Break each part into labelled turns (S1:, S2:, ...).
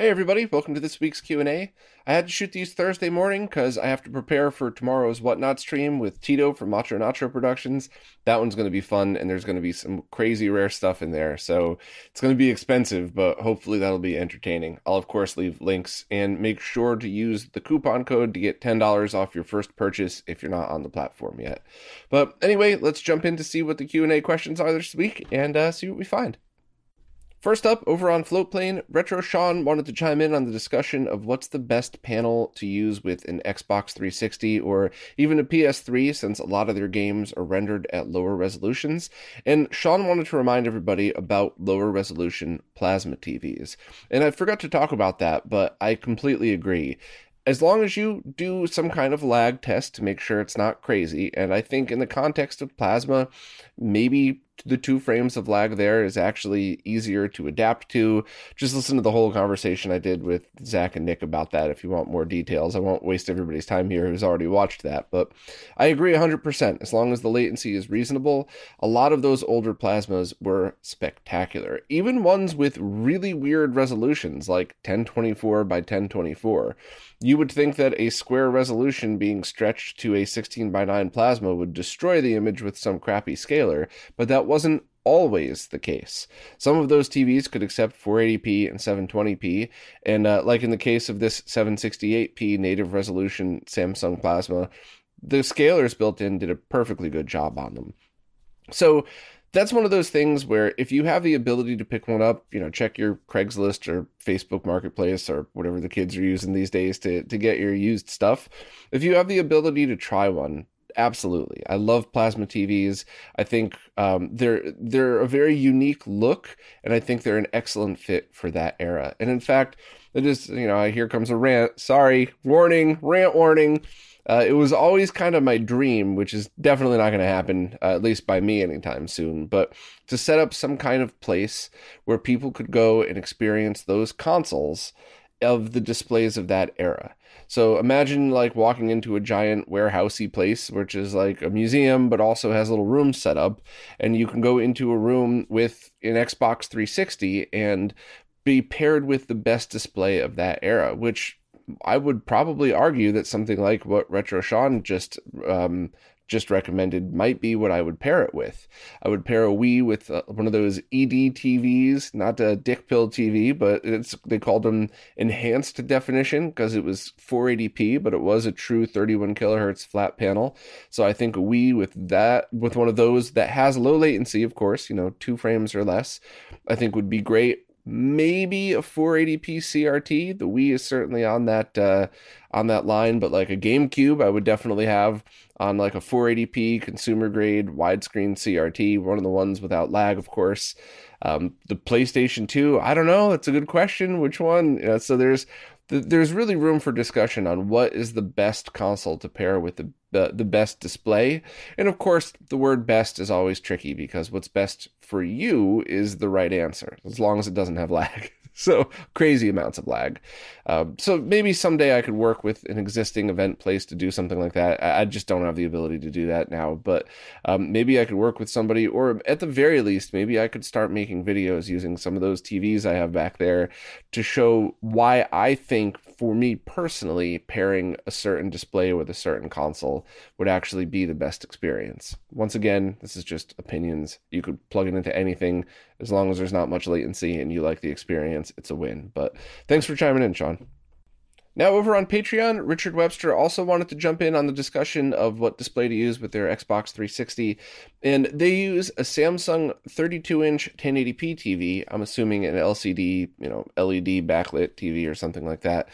S1: Hey everybody, welcome to this week's Q&A. I had to shoot these Thursday morning because I have to prepare for tomorrow's Whatnot stream with Tito from Macho Nacho Productions. That one's going to be fun and there's going to be some crazy rare stuff in there. So it's going to be expensive, but hopefully that'll be entertaining. I'll of course leave links and make sure to use the coupon code to get $10 off your first purchase if you're not on the platform yet. But anyway, let's jump in to see what the Q&A questions are this week and uh, see what we find. First up, over on Floatplane, Retro Sean wanted to chime in on the discussion of what's the best panel to use with an Xbox 360 or even a PS3, since a lot of their games are rendered at lower resolutions. And Sean wanted to remind everybody about lower resolution plasma TVs. And I forgot to talk about that, but I completely agree as long as you do some kind of lag test to make sure it's not crazy, and I think in the context of plasma, maybe the two frames of lag there is actually easier to adapt to. Just listen to the whole conversation I did with Zach and Nick about that if you want more details. I won't waste everybody's time here who's already watched that, but I agree 100%. As long as the latency is reasonable, a lot of those older plasmas were spectacular. Even ones with really weird resolutions like 1024 by 1024. You would think that a square resolution being stretched to a 16 by 9 plasma would destroy the image with some crappy scaler, but that wasn't always the case. Some of those TVs could accept 480p and 720p, and uh, like in the case of this 768p native resolution Samsung Plasma, the scalers built in did a perfectly good job on them. So that's one of those things where if you have the ability to pick one up, you know, check your Craigslist or Facebook Marketplace or whatever the kids are using these days to to get your used stuff. If you have the ability to try one, absolutely. I love plasma TVs. I think um, they're they're a very unique look, and I think they're an excellent fit for that era. And in fact, it is you know here comes a rant. Sorry, warning, rant warning. Uh, it was always kind of my dream, which is definitely not going to happen, uh, at least by me anytime soon, but to set up some kind of place where people could go and experience those consoles of the displays of that era. So imagine like walking into a giant warehousey place, which is like a museum, but also has little rooms set up, and you can go into a room with an Xbox 360 and be paired with the best display of that era, which I would probably argue that something like what Retro Sean just um, just recommended might be what I would pair it with. I would pair a Wii with uh, one of those ED TVs, not a dick pill TV, but it's they called them enhanced definition because it was 480p, but it was a true 31 kilohertz flat panel. So I think a Wii with that with one of those that has low latency, of course, you know, two frames or less, I think would be great maybe a 480p CRT. The Wii is certainly on that uh, on that line, but like a GameCube, I would definitely have on like a 480p consumer grade widescreen CRT, one of the ones without lag, of course. Um, the PlayStation 2, I don't know. That's a good question. Which one? You know, so there's there's really room for discussion on what is the best console to pair with the the, the best display. And of course, the word best is always tricky because what's best for you is the right answer, as long as it doesn't have lag. so crazy amounts of lag. Um, so maybe someday I could work with an existing event place to do something like that. I, I just don't have the ability to do that now, but um, maybe I could work with somebody, or at the very least, maybe I could start making videos using some of those TVs I have back there to show why I think, for me personally, pairing a certain display with a certain console would actually be the best experience. Once again, this is just opinions. You could plug it into anything as long as there's not much latency and you like the experience, it's a win. But thanks for chiming in, Sean. Now, over on Patreon, Richard Webster also wanted to jump in on the discussion of what display to use with their Xbox 360. And they use a Samsung 32 inch 1080p TV. I'm assuming an LCD, you know, LED backlit TV or something like that.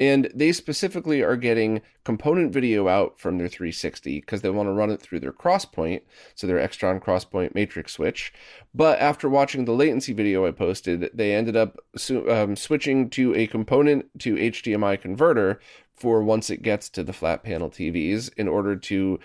S1: And they specifically are getting component video out from their 360 because they want to run it through their crosspoint, so their Extron crosspoint matrix switch. But after watching the latency video I posted, they ended up um, switching to a component to HDMI converter for once it gets to the flat panel TVs in order to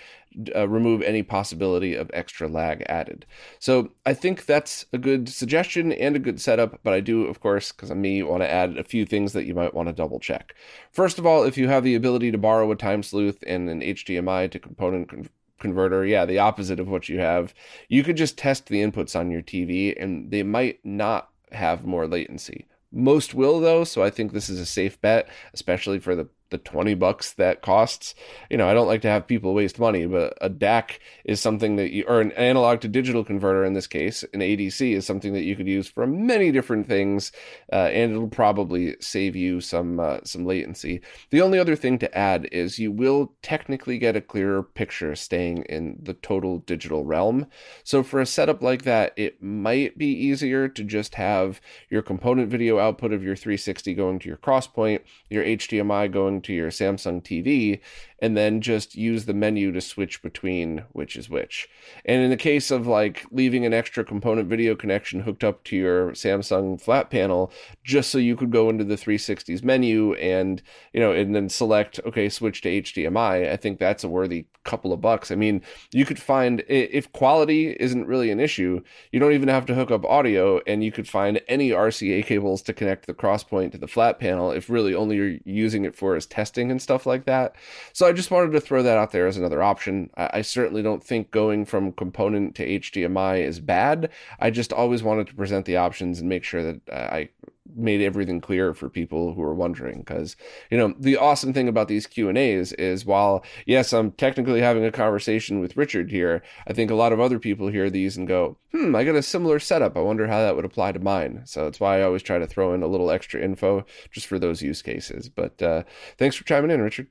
S1: uh, remove any possibility of extra lag added. So I think that's a good suggestion and a good setup, but I do, of course, because I'm me, want to add a few things that you might want to double check. First of all, if you have the ability to borrow a time sleuth and an HDMI to component con- converter, yeah, the opposite of what you have, you could just test the inputs on your TV and they might not have more latency. Most will though, so I think this is a safe bet, especially for the the 20 bucks that costs. You know, I don't like to have people waste money, but a DAC is something that you, or an analog to digital converter in this case, an ADC is something that you could use for many different things, uh, and it'll probably save you some uh, some latency. The only other thing to add is you will technically get a clearer picture staying in the total digital realm. So for a setup like that, it might be easier to just have your component video output of your 360 going to your crosspoint, your HDMI going to your Samsung TV and then just use the menu to switch between which is which. And in the case of like leaving an extra component video connection hooked up to your Samsung flat panel, just so you could go into the 360s menu and, you know, and then select, okay, switch to HDMI, I think that's a worthy couple of bucks. I mean, you could find, if quality isn't really an issue, you don't even have to hook up audio and you could find any RCA cables to connect the crosspoint to the flat panel if really only you're using it for as testing and stuff like that. So I just wanted to throw that out there as another option. I, I certainly don't think going from component to HDMI is bad. I just always wanted to present the options and make sure that uh, I made everything clear for people who are wondering because you know the awesome thing about these q and a's is while yes i'm technically having a conversation with richard here i think a lot of other people hear these and go hmm i got a similar setup i wonder how that would apply to mine so that's why i always try to throw in a little extra info just for those use cases but uh, thanks for chiming in richard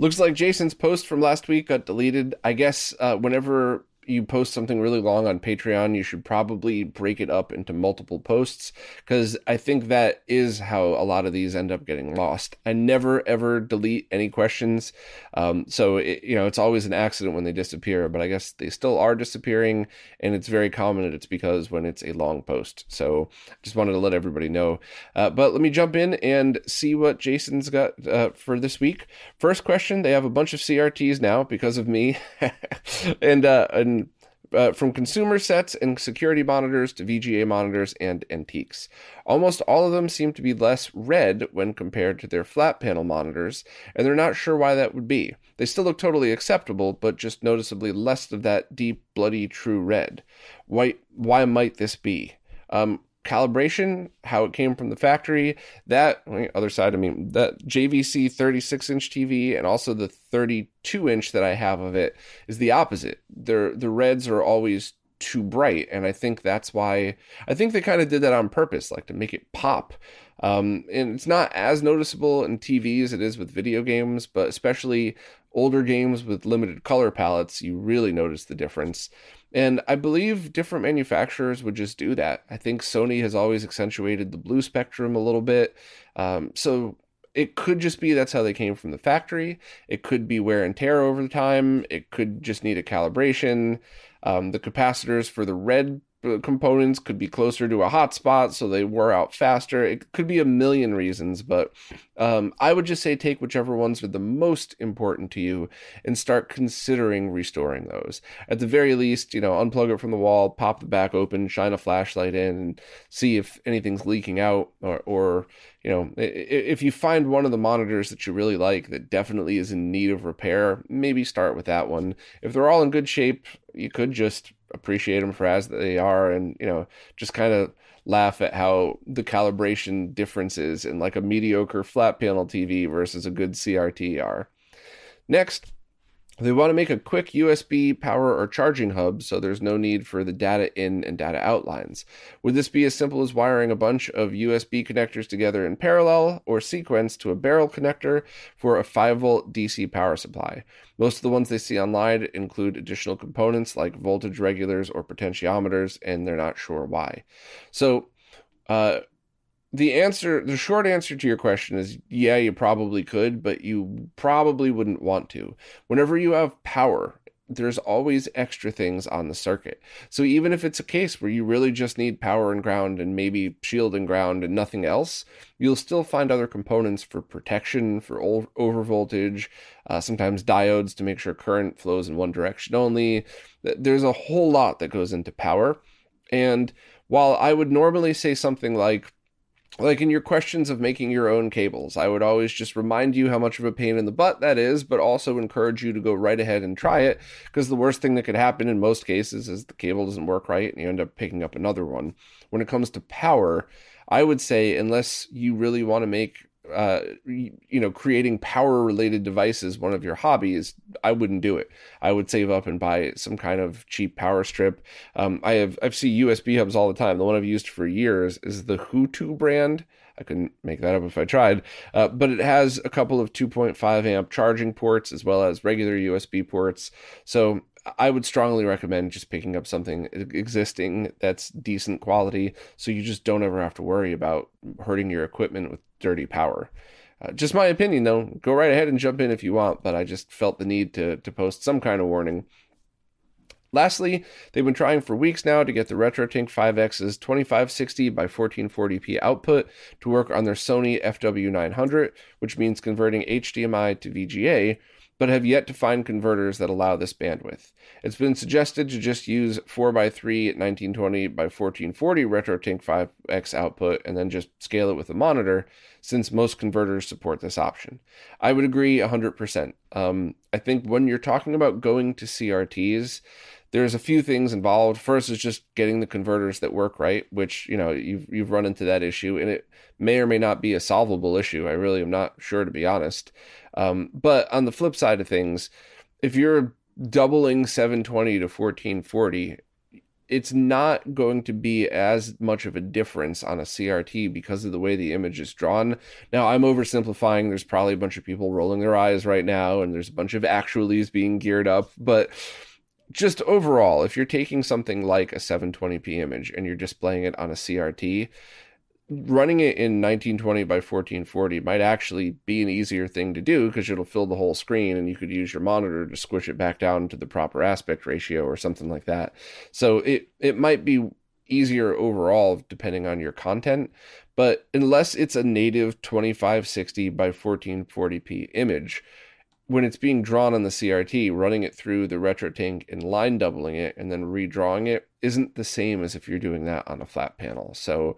S1: Looks like Jason's post from last week got deleted. I guess uh, whenever you post something really long on Patreon, you should probably break it up into multiple posts because I think that is how a lot of these end up getting lost. I never ever delete any questions, um, so it, you know it's always an accident when they disappear. But I guess they still are disappearing, and it's very common that it's because when it's a long post. So just wanted to let everybody know. Uh, but let me jump in and see what Jason's got uh, for this week. First question: They have a bunch of CRTs now because of me, and uh, and uh, from consumer sets and security monitors to VGA monitors and antiques. Almost all of them seem to be less red when compared to their flat panel monitors, and they're not sure why that would be. They still look totally acceptable, but just noticeably less of that deep, bloody, true red. Why, why might this be? Um, calibration, how it came from the factory, that other side, I mean, that JVC 36 inch TV and also the 32 inch that I have of it is the opposite. The the reds are always too bright, and I think that's why I think they kind of did that on purpose, like to make it pop. Um, and it's not as noticeable in TV as it is with video games, but especially older games with limited color palettes, you really notice the difference. And I believe different manufacturers would just do that. I think Sony has always accentuated the blue spectrum a little bit. Um, so it could just be that's how they came from the factory. It could be wear and tear over time. It could just need a calibration. Um, the capacitors for the red components could be closer to a hotspot so they wore out faster. It could be a million reasons but um, i would just say take whichever ones are the most important to you and start considering restoring those. At the very least you know unplug it from the wall pop the back open shine a flashlight in and see if anything's leaking out or, or you know if you find one of the monitors that you really like that definitely is in need of repair maybe start with that one. If they're all in good shape you could just appreciate them for as they are and you know just kind of laugh at how the calibration differences in like a mediocre flat panel TV versus a good CRT are. Next, they want to make a quick USB power or charging hub so there's no need for the data in and data out lines. Would this be as simple as wiring a bunch of USB connectors together in parallel or sequence to a barrel connector for a 5 volt DC power supply? Most of the ones they see online include additional components like voltage regulators or potentiometers, and they're not sure why. So, uh, the answer, the short answer to your question is yeah, you probably could, but you probably wouldn't want to. Whenever you have power there's always extra things on the circuit. So even if it's a case where you really just need power and ground and maybe shield and ground and nothing else, you'll still find other components for protection, for over voltage, uh, sometimes diodes to make sure current flows in one direction only. There's a whole lot that goes into power. And while I would normally say something like, like in your questions of making your own cables, I would always just remind you how much of a pain in the butt that is, but also encourage you to go right ahead and try it because the worst thing that could happen in most cases is the cable doesn't work right and you end up picking up another one. When it comes to power, I would say unless you really want to make uh, you know, creating power related devices one of your hobbies, I wouldn't do it. I would save up and buy some kind of cheap power strip. Um, I have I've seen USB hubs all the time. The one I've used for years is the HooToo brand. I couldn't make that up if I tried, uh, but it has a couple of 2.5 amp charging ports as well as regular USB ports. So I would strongly recommend just picking up something existing that's decent quality so you just don't ever have to worry about hurting your equipment with dirty power. Uh, just my opinion, though. Go right ahead and jump in if you want, but I just felt the need to, to post some kind of warning. Lastly, they've been trying for weeks now to get the RetroTink 5X's 2560 by 1440p output to work on their Sony FW900, which means converting HDMI to VGA, but have yet to find converters that allow this bandwidth. It's been suggested to just use 4x3 1920 by 1440 RetroTink 5X output and then just scale it with a monitor, since most converters support this option. I would agree 100%. Um, I think when you're talking about going to CRTs, there's a few things involved. First is just getting the converters that work right, which you know you've you've run into that issue, and it may or may not be a solvable issue. I really am not sure to be honest. Um, but on the flip side of things, if you're doubling 720 to 1440, it's not going to be as much of a difference on a CRT because of the way the image is drawn. Now, I'm oversimplifying. There's probably a bunch of people rolling their eyes right now, and there's a bunch of actualies being geared up, but just overall, if you're taking something like a 720p image and you're displaying it on a CRT, running it in 1920 by 1440 might actually be an easier thing to do because it'll fill the whole screen and you could use your monitor to squish it back down to the proper aspect ratio or something like that. So it it might be easier overall depending on your content, but unless it's a native 2560 by 1440p image, when it's being drawn on the CRT, running it through the RetroTink and line doubling it and then redrawing it isn't the same as if you're doing that on a flat panel. So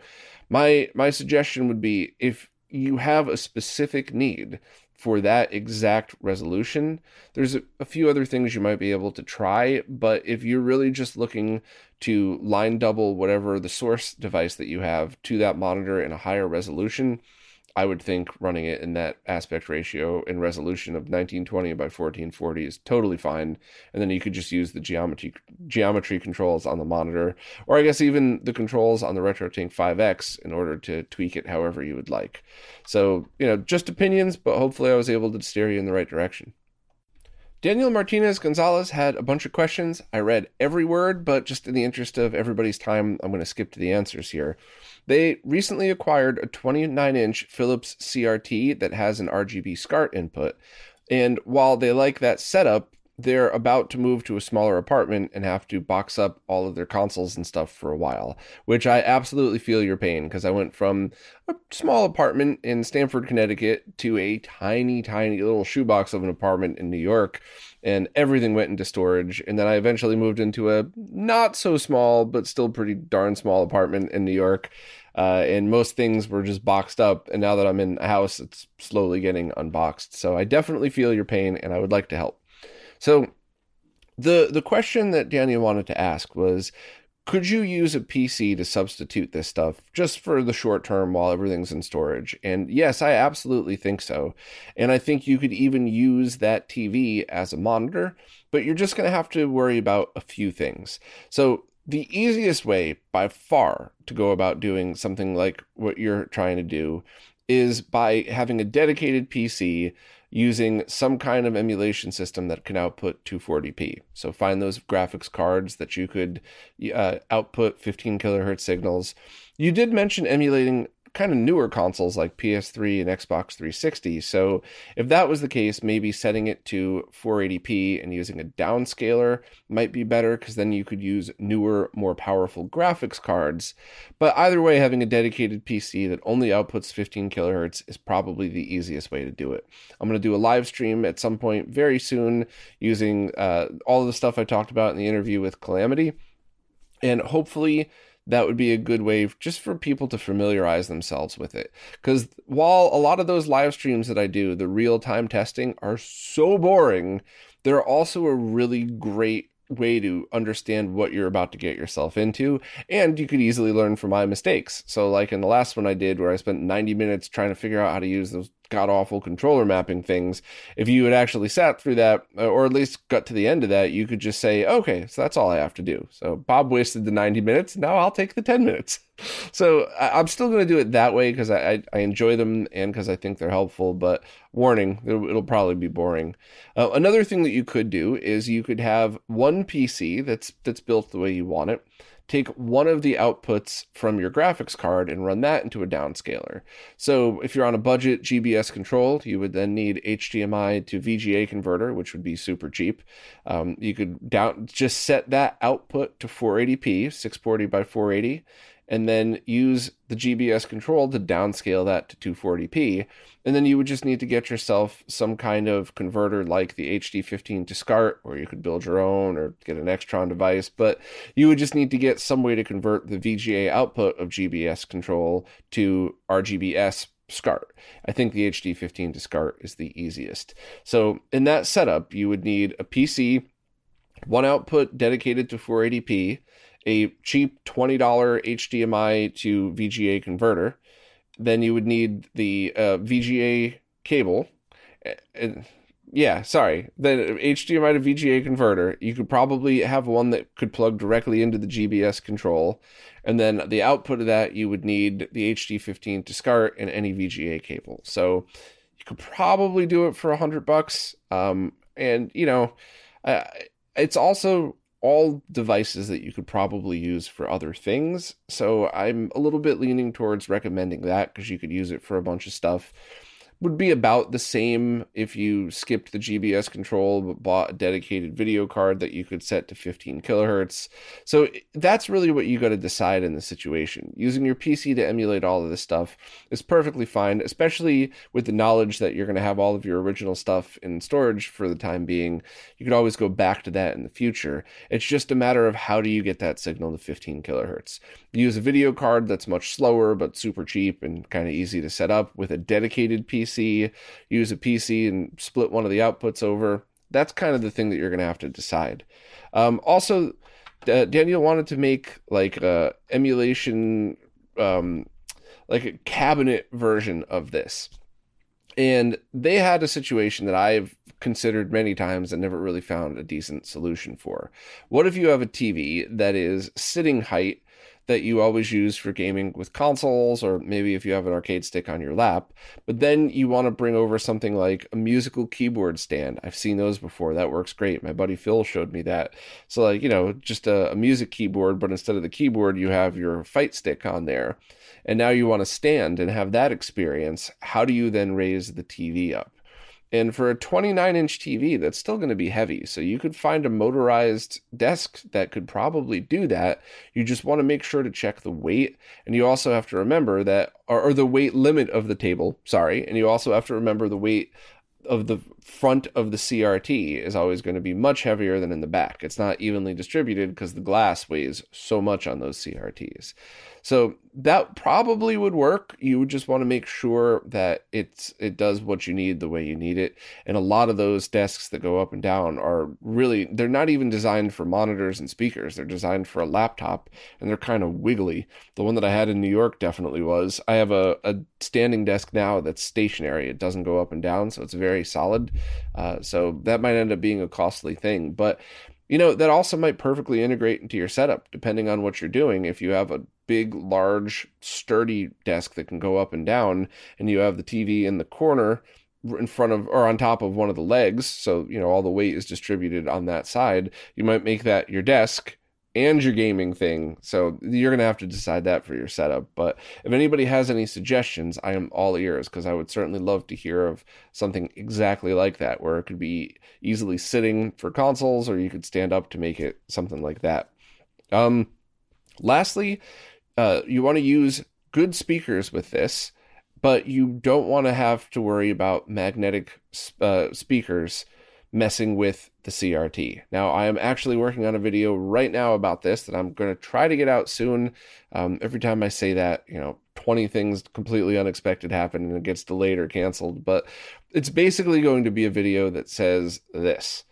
S1: my my suggestion would be if you have a specific need for that exact resolution, there's a, a few other things you might be able to try, but if you're really just looking to line double whatever the source device that you have to that monitor in a higher resolution, I would think running it in that aspect ratio and resolution of 1920 by 1440 is totally fine. And then you could just use the geometry geometry controls on the monitor, or I guess even the controls on the RetroTink 5X in order to tweak it however you would like. So, you know, just opinions, but hopefully I was able to steer you in the right direction. Daniel Martinez Gonzalez had a bunch of questions. I read every word, but just in the interest of everybody's time, I'm going to skip to the answers here. They recently acquired a 29 inch Philips CRT that has an RGB SCART input. And while they like that setup, they're about to move to a smaller apartment and have to box up all of their consoles and stuff for a while, which I absolutely feel your pain because I went from a small apartment in Stamford, Connecticut to a tiny, tiny little shoebox of an apartment in New York, and everything went into storage. And then I eventually moved into a not so small, but still pretty darn small apartment in New York. Uh, and most things were just boxed up. And now that I'm in a house, it's slowly getting unboxed. So I definitely feel your pain, and I would like to help. So the the question that Daniel wanted to ask was could you use a PC to substitute this stuff just for the short term while everything's in storage? And yes, I absolutely think so. And I think you could even use that TV as a monitor, but you're just going to have to worry about a few things. So, the easiest way by far to go about doing something like what you're trying to do is by having a dedicated PC using some kind of emulation system that can output 240p. So find those graphics cards that you could uh, output 15 kilohertz signals. You did mention emulating kind of newer consoles like PS3 and Xbox 360. So if that was the case, maybe setting it to 480p and using a downscaler might be better because then you could use newer, more powerful graphics cards. But either way, having a dedicated PC that only outputs 15 kilohertz is probably the easiest way to do it. I'm going to do a live stream at some point very soon using uh, all the stuff I talked about in the interview with Calamity. And hopefully, that would be a good way just for people to familiarize themselves with it. Because while a lot of those live streams that I do, the real time testing, are so boring, they're also a really great way to understand what you're about to get yourself into and you could easily learn from my mistakes so like in the last one i did where i spent 90 minutes trying to figure out how to use those god awful controller mapping things. If you had actually sat through that, uh, or at least got to the end of that, you could just say, okay, so that's all I have to do. So Bob wasted the 90 minutes. Now I'll take the 10 minutes. So I'm still going to do it that way because I, I, enjoy them and because I think they're helpful. But warning, it'll, it'll probably be boring. Uh, another thing that you could do is you could have one PC that's that's built the way you want it take one of the outputs from your graphics card and run that into a downscaler. So if you're on a budget GBS controlled, you would then need HDMI to VGA converter, which would be super cheap. Um, you could down just set that output to 480p, 640 by 480 and then use the GBS control to downscale that to 240p. And then you would just need to get yourself some kind of converter like the HD15 to SCART, or you could build your own or get an Extron device. But you would just need to get some way to convert the VGA output of GBS control to RGBS SCART. I think the HD15 to SCART is the easiest. So in that setup, you would need a PC, one output dedicated to 480p a cheap $20 HDMI to VGA converter. Then you would need the uh, VGA cable. And, yeah, sorry. The HDMI to VGA converter. You could probably have one that could plug directly into the GBS control. And then the output of that, you would need the HD15 to SCART and any VGA cable. So you could probably do it for a hundred bucks. Um, and you know, uh, it's also all devices that you could probably use for other things. So I'm a little bit leaning towards recommending that because you could use it for a bunch of stuff would be about the same if you skipped the GBS control but bought a dedicated video card that you could set to 15 kilohertz. So that's really what you got to decide in the situation. Using your PC to emulate all of this stuff is perfectly fine, especially with the knowledge that you're going to have all of your original stuff in storage for the time being. You could always go back to that in the future. It's just a matter of how do you get that signal to 15 kilohertz. Use a video card that's much slower but super cheap and kind of easy to set up with a dedicated PC PC, use a PC and split one of the outputs over. That's kind of the thing that you're going to have to decide. Um, also, uh, Daniel wanted to make like a emulation, um, like a cabinet version of this. And they had a situation that I've considered many times and never really found a decent solution for. What if you have a TV that is sitting height that you always use for gaming with consoles, or maybe if you have an arcade stick on your lap. But then you want to bring over something like a musical keyboard stand. I've seen those before. That works great. My buddy Phil showed me that. So, like, you know, just a, a music keyboard, but instead of the keyboard, you have your fight stick on there. And now you want to stand and have that experience. How do you then raise the TV up? And for a 29 inch TV, that's still going to be heavy. So you could find a motorized desk that could probably do that. You just want to make sure to check the weight. And you also have to remember that, or, or the weight limit of the table, sorry. And you also have to remember the weight of the front of the CRT is always going to be much heavier than in the back. It's not evenly distributed because the glass weighs so much on those CRTs. So that probably would work. You would just want to make sure that it's it does what you need the way you need it. And a lot of those desks that go up and down are really they're not even designed for monitors and speakers. They're designed for a laptop and they're kind of wiggly. The one that I had in New York definitely was. I have a, a standing desk now that's stationary. It doesn't go up and down, so it's very solid. Uh, so that might end up being a costly thing, but you know that also might perfectly integrate into your setup depending on what you're doing if you have a big, large, sturdy desk that can go up and down, and you have the TV in the corner in front of or on top of one of the legs. So, you know, all the weight is distributed on that side. You might make that your desk and your gaming thing. So you're going to have to decide that for your setup. But if anybody has any suggestions, I am all ears because I would certainly love to hear of something exactly like that where it could be easily sitting for consoles or you could stand up to make it something like that. Um, lastly, uh, you want to use good speakers with this, but you don't want to have to worry about magnetic uh, speakers messing with the CRT. Now, I am actually working on a video right now about this that I'm going to try to get out soon. Um, every time I say that, you know, 20 things completely unexpected happen and it gets delayed or canceled. But it's basically going to be a video that says this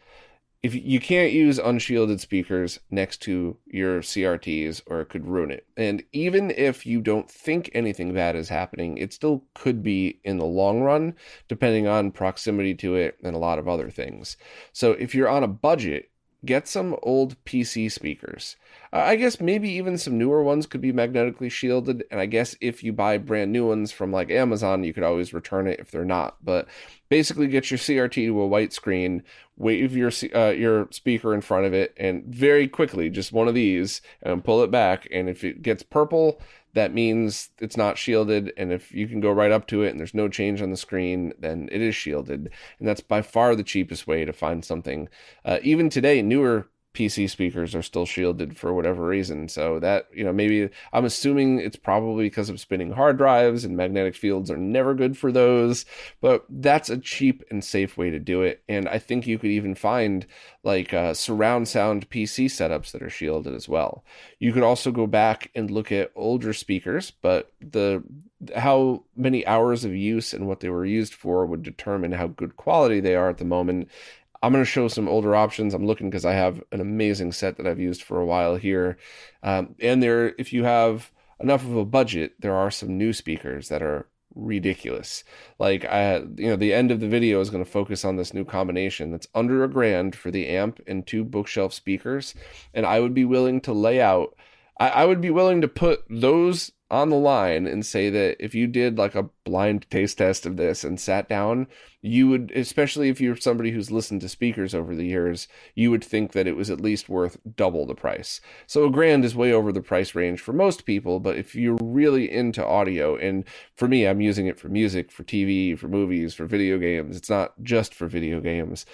S1: if you can't use unshielded speakers next to your CRTs or it could ruin it. And even if you don't think anything bad is happening, it still could be in the long run, depending on proximity to it and a lot of other things. So if you're on a budget, get some old PC speakers. I guess maybe even some newer ones could be magnetically shielded. And I guess if you buy brand new ones from like Amazon, you could always return it if they're not. But basically, get your CRT to a white screen, wave your uh, your speaker in front of it, and very quickly, just one of these, and pull it back. And if it gets purple, that means it's not shielded. And if you can go right up to it and there's no change on the screen, then it is shielded. And that's by far the cheapest way to find something. Uh, even today, newer PC speakers are still shielded for whatever reason. So that, you know, maybe I'm assuming it's probably because of spinning hard drives and magnetic fields are never good for those, but that's a cheap and safe way to do it. And I think you could even find like uh, surround sound PC setups that are shielded as well. You could also go back and look at older speakers, but the how many hours of use and what they were used for would determine how good quality they are at the moment I'm going to show some older options. I'm looking because I have an amazing set that I've used for a while here. Um, and there, if you have enough of a budget, there are some new speakers that are ridiculous. Like I, you know, the end of the video is going to focus on this new combination that's under a grand for the amp and two bookshelf speakers, and I would be willing to lay out. I, I would be willing to put those on the line and say that if you did like a blind taste test of this and sat down, you would, especially if you're somebody who's listened to speakers over the years, you would think that it was at least worth double the price. So a grand is way over the price range for most people, but if you're really into audio, and for me, I'm using it for music, for TV, for movies, for video games, it's not just for video games.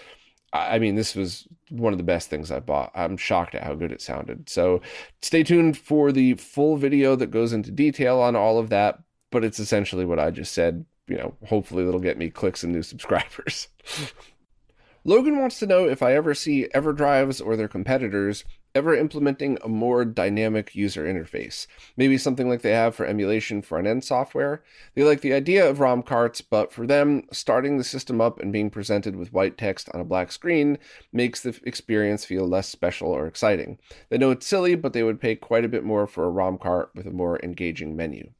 S1: I mean, this was one of the best things I bought. I'm shocked at how good it sounded. So stay tuned for the full video that goes into detail on all of that. But it's essentially what I just said. You know, hopefully it'll get me clicks and new subscribers. Logan wants to know if I ever see EverDrives or their competitors ever implementing a more dynamic user interface. Maybe something like they have for emulation front end software. They like the idea of ROM carts, but for them, starting the system up and being presented with white text on a black screen makes the experience feel less special or exciting. They know it's silly, but they would pay quite a bit more for a ROM cart with a more engaging menu.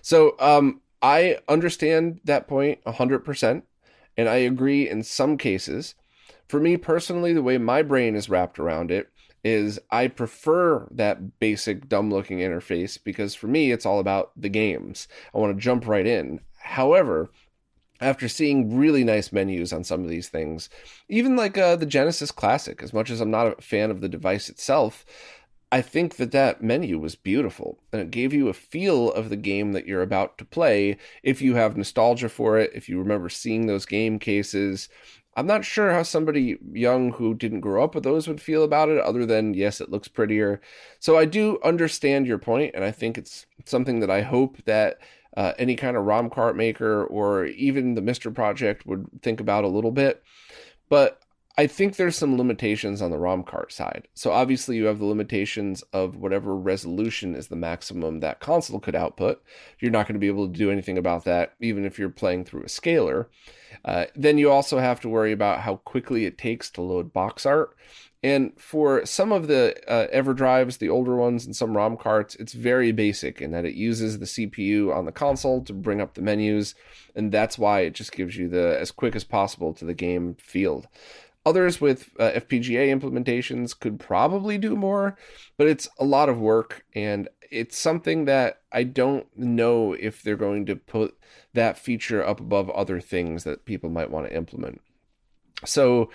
S1: So, um, I understand that point 100%, and I agree in some cases. For me personally, the way my brain is wrapped around it is I prefer that basic dumb looking interface because for me it's all about the games. I want to jump right in. However, after seeing really nice menus on some of these things, even like uh, the Genesis Classic, as much as I'm not a fan of the device itself, I think that that menu was beautiful and it gave you a feel of the game that you're about to play if you have nostalgia for it, if you remember seeing those game cases, I'm not sure how somebody young who didn't grow up with those would feel about it, other than, yes, it looks prettier. So I do understand your point, and I think it's something that I hope that uh, any kind of ROM cart maker or even the MiSTer project would think about a little bit. But I think there's some limitations on the ROM cart side. So obviously you have the limitations of whatever resolution is the maximum that console could output. You're not going to be able to do anything about that, even if you're playing through a scaler. Uh, then you also have to worry about how quickly it takes to load box art. And for some of the uh, EverDrives, the older ones, and some ROM carts, it's very basic in that it uses the CPU on the console to bring up the menus, and that's why it just gives you the as quick as possible to the game field. Others with uh, FPGA implementations could probably do more, but it's a lot of work and it's something that I don't know if they're going to put that feature up above other things that people might want to implement. So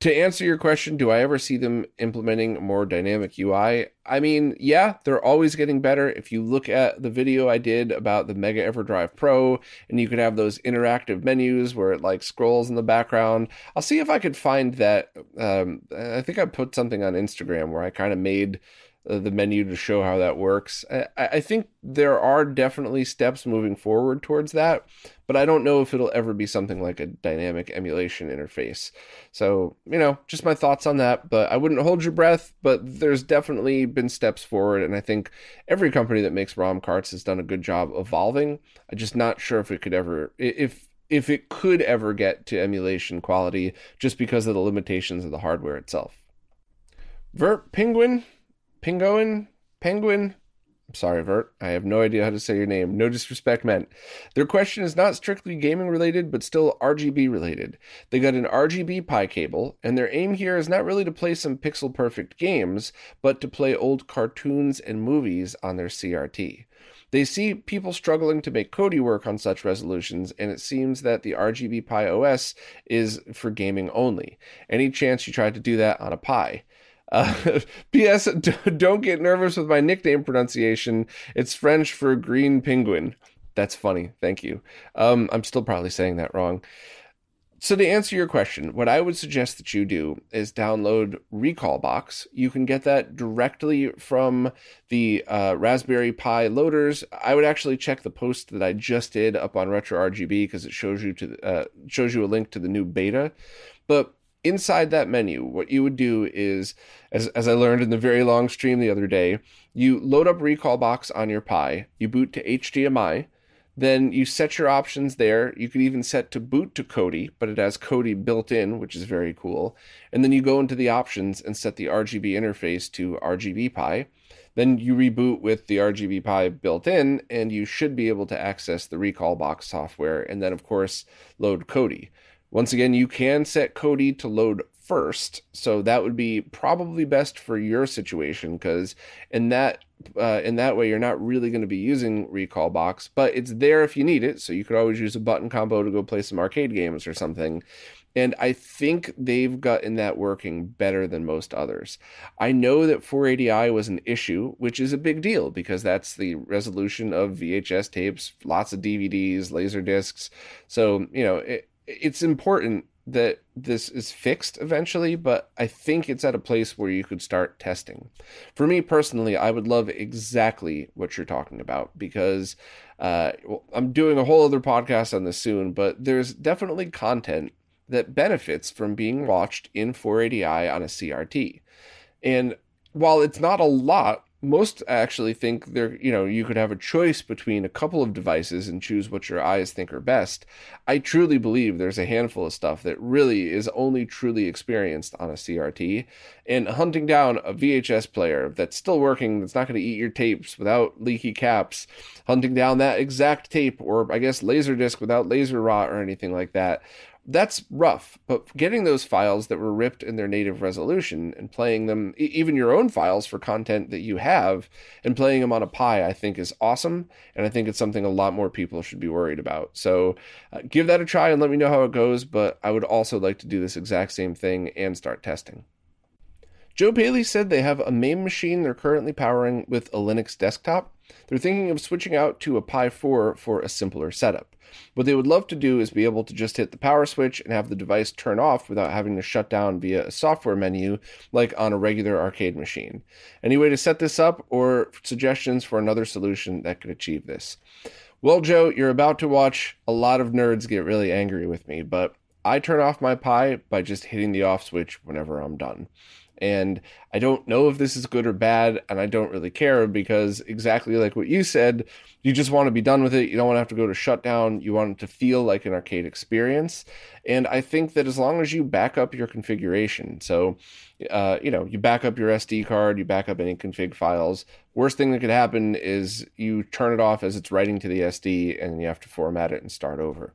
S1: to answer your question, do I ever see them implementing more dynamic UI? I mean, yeah, they're always getting better. If you look at the video I did about the Mega EverDrive Pro, and you could have those interactive menus where it like scrolls in the background, I'll see if I could find that. Um, I think I put something on Instagram where I kind of made Uh, the menu to show how that works. I, I, think there are definitely steps moving forward towards that, but I don't know if it'll ever be something like a dynamic emulation interface. So, you know, just my thoughts on that, but I wouldn't hold your breath, but there's definitely been steps forward, and I think every company that makes ROM carts has done a good job evolving. I'm just not sure if it could ever, if if it could ever get to emulation quality just because of the limitations of the hardware itself. Vert Penguin Pingoin? Penguin? I'm sorry, Vert. I have no idea how to say your name. No disrespect meant. Their question is not strictly gaming related, but still RGB related. They got an RGB Pi cable, and their aim here is not really to play some pixel perfect games, but to play old cartoons and movies on their CRT. They see people struggling to make Kodi work on such resolutions, and it seems that the RGB Pi OS is for gaming only. Any chance you try to do that on a Pi? Uh, P.S. Don't get nervous with my nickname pronunciation. It's French for green penguin. That's funny. Thank you. Um, I'm still probably saying that wrong. So to answer your question, what I would suggest that you do is download Recalbox. You can get that directly from the uh, Raspberry Pi loaders. I would actually check the post that I just did up on RetroRGB because it shows you to uh, shows you a link to the new beta. But inside that menu, what you would do is, as, as I learned in the very long stream the other day, you load up Recalbox on your Pi, you boot to HDMI, then you set your options there. You could even set to boot to Kodi, but it has Kodi built in, which is very cool. And then you go into the options and set the RGB interface to RGB Pi. Then you reboot with the RGB Pi built in, and you should be able to access the Recalbox software, and then, of course, load Kodi. Once again, you can set Kodi to load first, so that would be probably best for your situation because in that uh, in that way you're not really going to be using Recalbox, but it's there if you need it. So you could always use a button combo to go play some arcade games or something. And I think they've gotten that working better than most others. I know that 480i was an issue, which is a big deal because that's the resolution of VHS tapes, lots of DVDs, laser discs. So, you know, it, it's important that this is fixed eventually, but I think it's at a place where you could start testing. For me personally, I would love exactly what you're talking about because uh, well, I'm doing a whole other podcast on this soon, but there's definitely content that benefits from being watched in 480i on a CRT. And while it's not a lot, most actually think there you know you could have a choice between a couple of devices and choose what your eyes think are best. I truly believe there's a handful of stuff that really is only truly experienced on a crt and hunting down a vhs player that's still working that's not going to eat your tapes without leaky caps hunting down that exact tape or i guess laser disc without laser rot or anything like that that's rough, but getting those files that were ripped in their native resolution and playing them, even your own files for content that you have, and playing them on a Pi, I think is awesome. And I think it's something a lot more people should be worried about. So uh, give that a try and let me know how it goes. But I would also like to do this exact same thing and start testing. Joe Bailey said they have a MAME machine they're currently powering with a Linux desktop. They're thinking of switching out to a Pi 4 for a simpler setup. What they would love to do is be able to just hit the power switch and have the device turn off without having to shut down via a software menu like on a regular arcade machine. Any way to set this up or suggestions for another solution that could achieve this? Well, Joe, you're about to watch a lot of nerds get really angry with me, but I turn off my Pi by just hitting the off switch whenever I'm done. And I don't know if this is good or bad, and I don't really care because exactly like what you said, you just want to be done with it. You don't want to have to go to shutdown. You want it to feel like an arcade experience. And I think that as long as you back up your configuration, so uh, you know, you back up your SD card, you back up any config files. Worst thing that could happen is you turn it off as it's writing to the SD, and you have to format it and start over.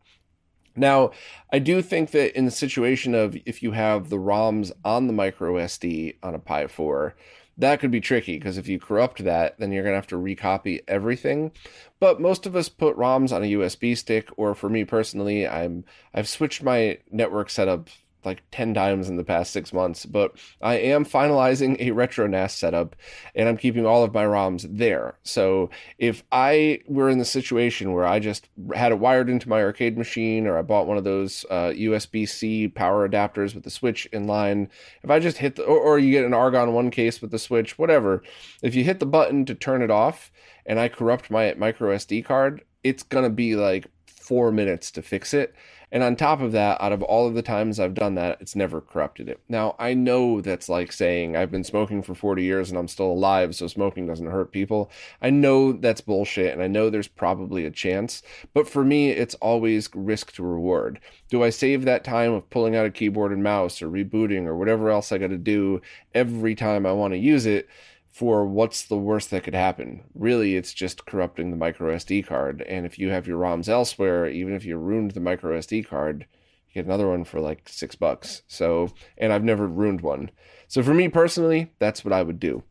S1: Now, I do think that in the situation of if you have the ROMs on the micro SD on a Pi 4, that could be tricky because if you corrupt that, then you're going to have to recopy everything. But most of us put ROMs on a USB stick, or for me personally, I'm I've switched my network setup like 10 times in the past six months, but I am finalizing a retro NAS setup and I'm keeping all of my ROMs there. So if I were in the situation where I just had it wired into my arcade machine or I bought one of those uh, USB C power adapters with the switch in line, if I just hit the, or, or you get an Argon 1 case with the switch, whatever, if you hit the button to turn it off and I corrupt my micro SD card, it's going to be like four minutes to fix it. And on top of that, out of all of the times I've done that, it's never corrupted it. Now, I know that's like saying I've been smoking for 40 years and I'm still alive, so smoking doesn't hurt people. I know that's bullshit and I know there's probably a chance, but for me, it's always risk to reward. Do I save that time of pulling out a keyboard and mouse or rebooting or whatever else I got to do every time I want to use it? For what's the worst that could happen. Really, it's just corrupting the micro SD card. And if you have your ROMs elsewhere, even if you ruined the micro SD card, you get another one for like six bucks. So, and I've never ruined one. So for me personally, that's what I would do.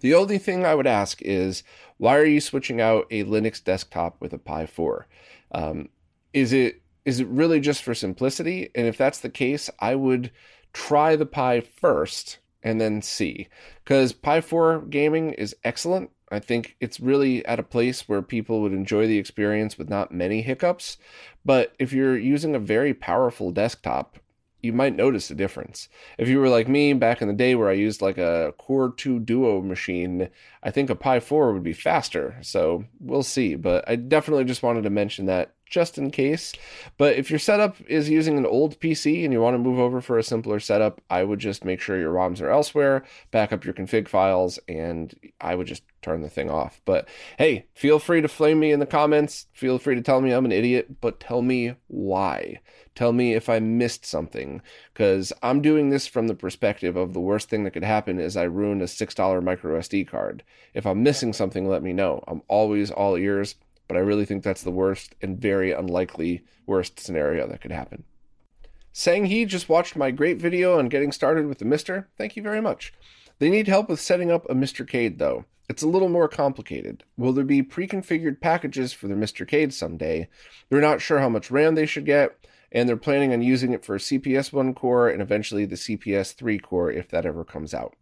S1: The only thing I would ask is, why are you switching out a Linux desktop with a Pi 4? Um, is it is it really just for simplicity? And if that's the case, I would try the Pi first and then C. Because Pi 4 gaming is excellent. I think it's really at a place where people would enjoy the experience with not many hiccups. But if you're using a very powerful desktop, you might notice a difference. If you were like me back in the day where I used like a Core 2 Duo machine, I think a Pi 4 would be faster. So we'll see. But I definitely just wanted to mention that just in case. But if your setup is using an old PC and you want to move over for a simpler setup, I would just make sure your ROMs are elsewhere, back up your config files, and I would just turn the thing off. But hey, feel free to flame me in the comments. Feel free to tell me I'm an idiot, but tell me why. Tell me if I missed something, because I'm doing this from the perspective of the worst thing that could happen is I ruin a $6 micro SD card. If I'm missing something, let me know. I'm always all ears but I really think that's the worst and very unlikely worst scenario that could happen. Saying he just watched my great video on getting started with the MiSTer, thank you very much. They need help with setting up a MisterCade though. It's a little more complicated. Will there be pre-configured packages for the MisterCade someday? They're not sure how much RAM they should get, and they're planning on using it for a CPS 1 core and eventually the CPS 3 core if that ever comes out.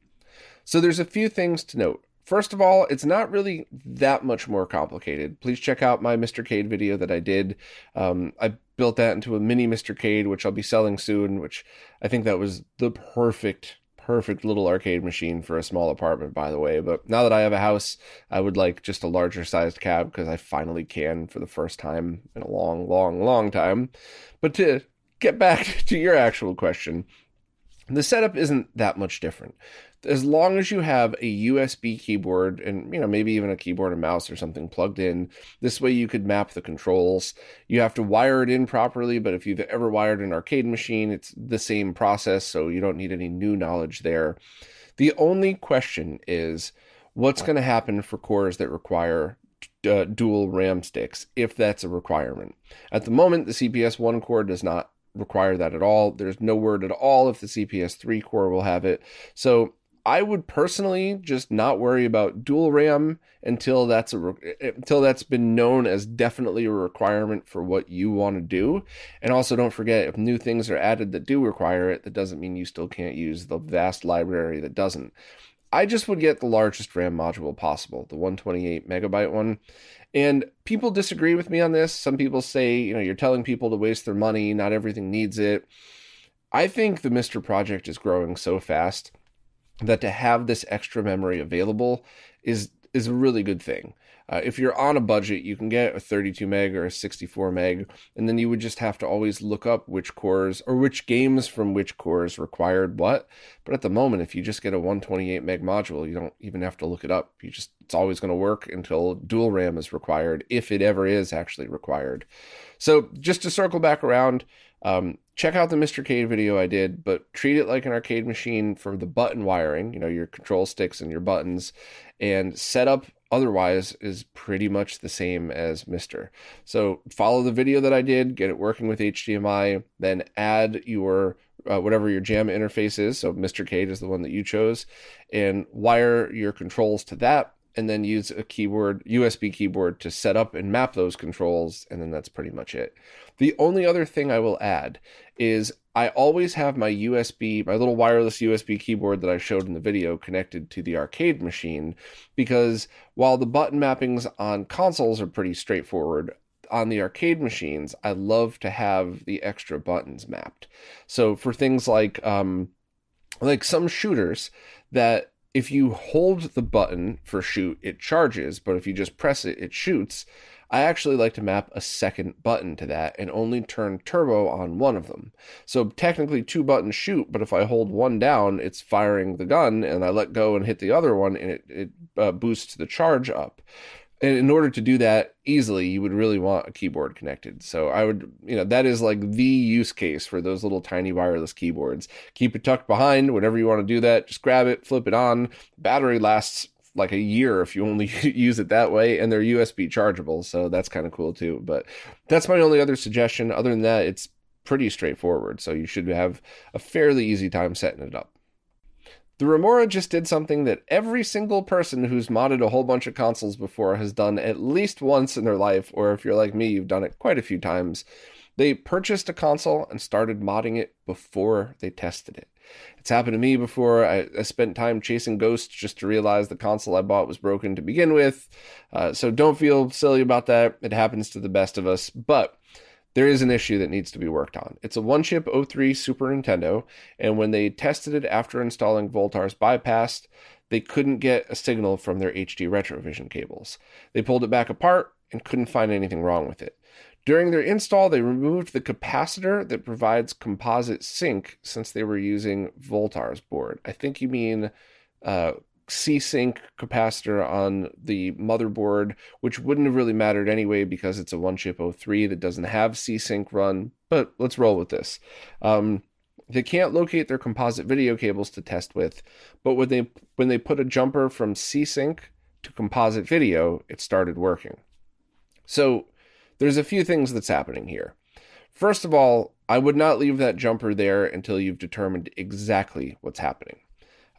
S1: So there's a few things to note. First of all, it's not really that much more complicated. Please check out my MisterCade video that I did. Um, I built that into a mini MisterCade, which I'll be selling soon, which I think that was the perfect perfect little arcade machine for a small apartment, by the way. But now that I have a house, I would like just a larger sized cab because I finally can for the first time in a long, long, long time. But to get back to your actual question, the setup isn't that much different as long as you have a USB keyboard and you know maybe even a keyboard and mouse or something plugged in this way you could map the controls you have to wire it in properly but if you've ever wired an arcade machine it's the same process so you don't need any new knowledge there the only question is what's going to happen for cores that require uh, dual RAM sticks if that's a requirement at the moment the CPS 1 core does not require that at all. There's no word at all if the CPS 3 core will have it. So I would personally just not worry about dual RAM until that's a eh, until that's been known as definitely a requirement for what you want to do. And also don't forget if new things are added that do require it, that doesn't mean you still can't use the vast library that doesn't. I just would get the largest RAM module possible, the 128 megabyte one. And people disagree with me on this. Some people say, you know, you're telling people to waste their money, not everything needs it. I think the MiSTer project is growing so fast that to have this extra memory available is is a really good thing. Uh, if you're on a budget, you can get a 32 meg or a 64 meg, and then you would just have to always look up which cores or which games from which cores required what. But at the moment, if you just get a 128 meg module, you don't even have to look it up. You just it's always going to work until dual RAM is required, if it ever is actually required. So just to circle back around, um, check out the MisterCade video I did, but treat it like an arcade machine for the button wiring, you know, your control sticks and your buttons, and setup otherwise is pretty much the same as MiSTer. So follow the video that I did, get it working with HDMI, then add your uh, whatever your JAM interface is. So MisterCade is the one that you chose, and wire your controls to that and then use a keyboard, USB keyboard to set up and map those controls, and then that's pretty much it. The only other thing I will add is I always have my USB, my little wireless USB keyboard that I showed in the video connected to the arcade machine because while the button mappings on consoles are pretty straightforward, on the arcade machines, I love to have the extra buttons mapped. So for things like um like some shooters that if you hold the button for shoot, it charges, but if you just press it, it shoots. I actually like to map a second button to that and only turn turbo on one of them. So technically two buttons shoot, but if I hold one down, it's firing the gun and I let go and hit the other one and it, it uh, boosts the charge up. And in order to do that easily, you would really want a keyboard connected. So I would, you know, that is like the use case for those little tiny wireless keyboards. Keep it tucked behind whenever you want to do that. Just grab it, flip it on. Battery lasts like a year if you only use it that way and they're USB chargeable so that's kind of cool too but that's my only other suggestion other than that it's pretty straightforward so you should have a fairly easy time setting it up the Remora just did something that every single person who's modded a whole bunch of consoles before has done at least once in their life, or if you're like me, you've done it quite a few times. They purchased a console and started modding it before they tested it. It's happened to me before. I, I, spent time chasing ghosts just to realize the console I bought was broken to begin with. Uh, so don't feel silly about that. It happens to the best of us. But there is an issue that needs to be worked on. It's a one chip O3 Super Nintendo, and when they tested it after installing Voultar's bypass, they couldn't get a signal from their HD Retrovision cables. They pulled it back apart and couldn't find anything wrong with it. During their install, they removed the capacitor that provides composite sync since they were using Voultar's board. I think you mean uh, C-Sync capacitor on the motherboard, which wouldn't have really mattered anyway because it's a one chip 03 that doesn't have C-Sync run. But let's roll with this. Um, they can't locate their composite video cables to test with, but when they when they put a jumper from C-Sync to composite video, it started working. So there's a few things that's happening here. First of all, I would not leave that jumper there until you've determined exactly what's happening.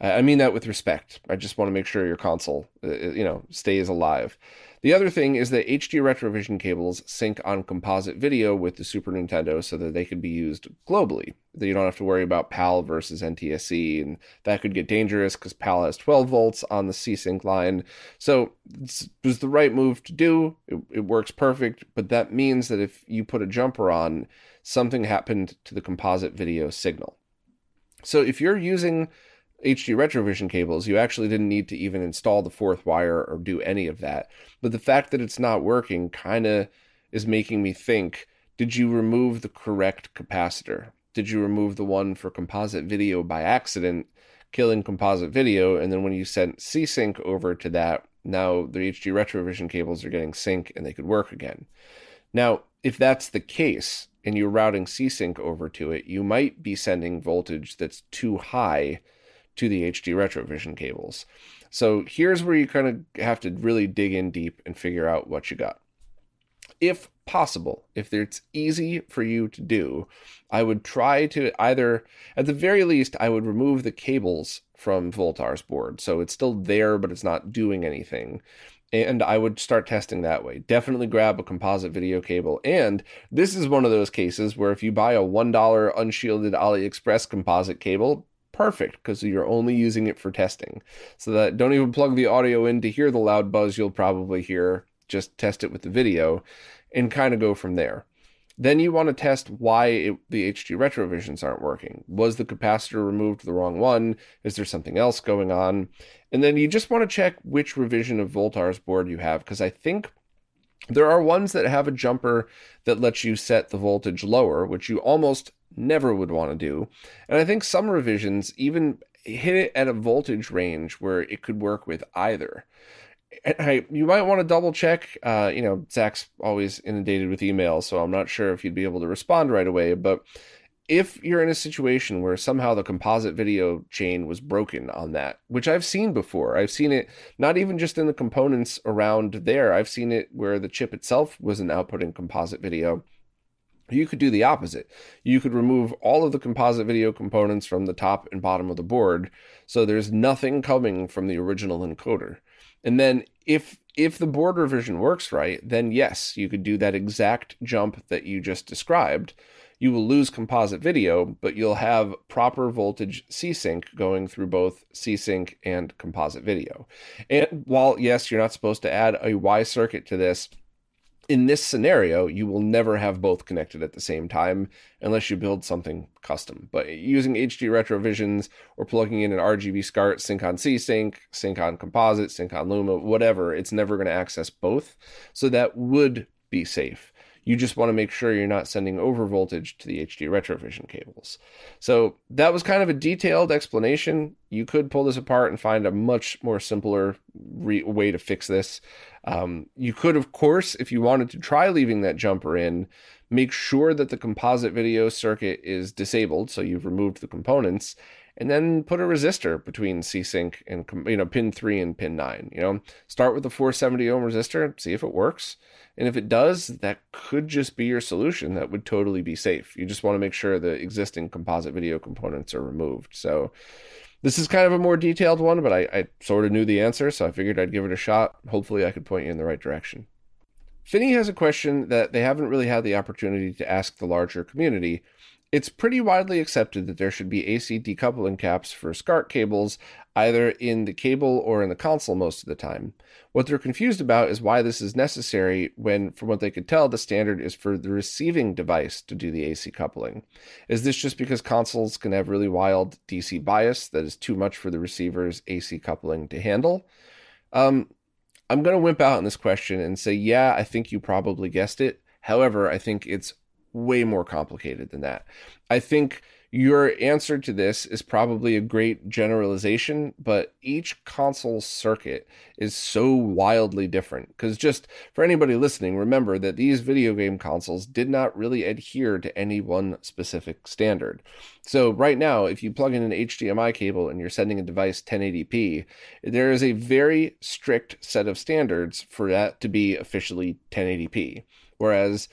S1: I mean that with respect. I just want to make sure your console, uh, uh, you know, stays alive. The other thing is that HD Retrovision cables sync on composite video with the Super Nintendo so that they can be used globally. That you don't have to worry about PAL versus NTSC, and that could get dangerous because PAL has 12 volts on the C-Sync line. So it was the right move to do. It, it works perfect, but that means that if you put a jumper on, something happened to the composite video signal. So if you're using HD Retrovision cables, you actually didn't need to even install the fourth wire or do any of that. But the fact that it's not working kind of is making me think did you remove the correct capacitor? Did you remove the one for composite video by accident, killing composite video? And then when you sent C Sync over to that, now the HD Retrovision cables are getting sync and they could work again. Now, if that's the case and you're routing C Sync over to it, you might be sending voltage that's too high to the HD Retrovision cables. So here's where you kind of have to really dig in deep and figure out what you got. If possible, if it's easy for you to do, I would try to either, at the very least, I would remove the cables from Voultar's board. So it's still there, but it's not doing anything. And I would start testing that way. Definitely grab a composite video cable. And this is one of those cases where if you buy a $1 unshielded AliExpress composite cable, perfect because you're only using it for testing. So that don't even plug the audio in to hear the loud buzz you'll probably hear. Just test it with the video and kind of go from there. Then you want to test why it, the HD retrovisions aren't working. Was the capacitor removed the wrong one? Is there something else going on? And then you just want to check which revision of Voultar's board you have because I think there are ones that have a jumper that lets you set the voltage lower, which you almost never would want to do. And I think some revisions even hit it at a voltage range where it could work with either. I, you might want to double check. Uh, you know, Zach's always inundated with emails, so I'm not sure if you'd be able to respond right away. But if you're in a situation where somehow the composite video chain was broken on that, which I've seen before, I've seen it not even just in the components around there, I've seen it where the chip itself wasn't outputting composite video. You could do the opposite. You could remove all of the composite video components from the top and bottom of the board, so there's nothing coming from the original encoder. And then if if the board revision works right, then yes, you could do that exact jump that you just described. You will lose composite video, but you'll have proper voltage C sync going through both C sync and composite video. And while, yes, you're not supposed to add a Y circuit to this, in this scenario, you will never have both connected at the same time unless you build something custom. But using HD Retrovisions or plugging in an RGB SCART, Sync on C Sync, Sync on Composite, Sync on Luma, whatever, it's never going to access both. So that would be safe. You just want to make sure you're not sending over voltage to the HD Retrovision cables. So that was kind of a detailed explanation. You could pull this apart and find a much more simpler re- way to fix this. Um, you could, of course, if you wanted to try leaving that jumper in, make sure that the composite video circuit is disabled, so you've removed the components, and then put a resistor between C-Sync and you know pin three and pin nine. You know, start with a 470 ohm resistor, see if it works, and if it does, that could just be your solution. That would totally be safe. You just want to make sure the existing composite video components are removed. So. This is kind of a more detailed one, but I, I sort of knew the answer, so I figured I'd give it a shot. Hopefully, I could point you in the right direction. Finney has a question that they haven't really had the opportunity to ask the larger community, it's pretty widely accepted that there should be AC decoupling caps for SCART cables, either in the cable or in the console most of the time. What they're confused about is why this is necessary when, from what they could tell, the standard is for the receiving device to do the AC coupling. Is this just because consoles can have really wild DC bias that is too much for the receiver's AC coupling to handle? Um, I'm going to wimp out on this question and say, yeah, I think you probably guessed it. However, I think it's way more complicated than that. I think your answer to this is probably a great generalization, but each console circuit is so wildly different. Because just for anybody listening, remember that these video game consoles did not really adhere to any one specific standard. So, right now, if you plug in an HDMI cable and you're sending a device 1080p, there is a very strict set of standards for that to be officially 1080p. Whereas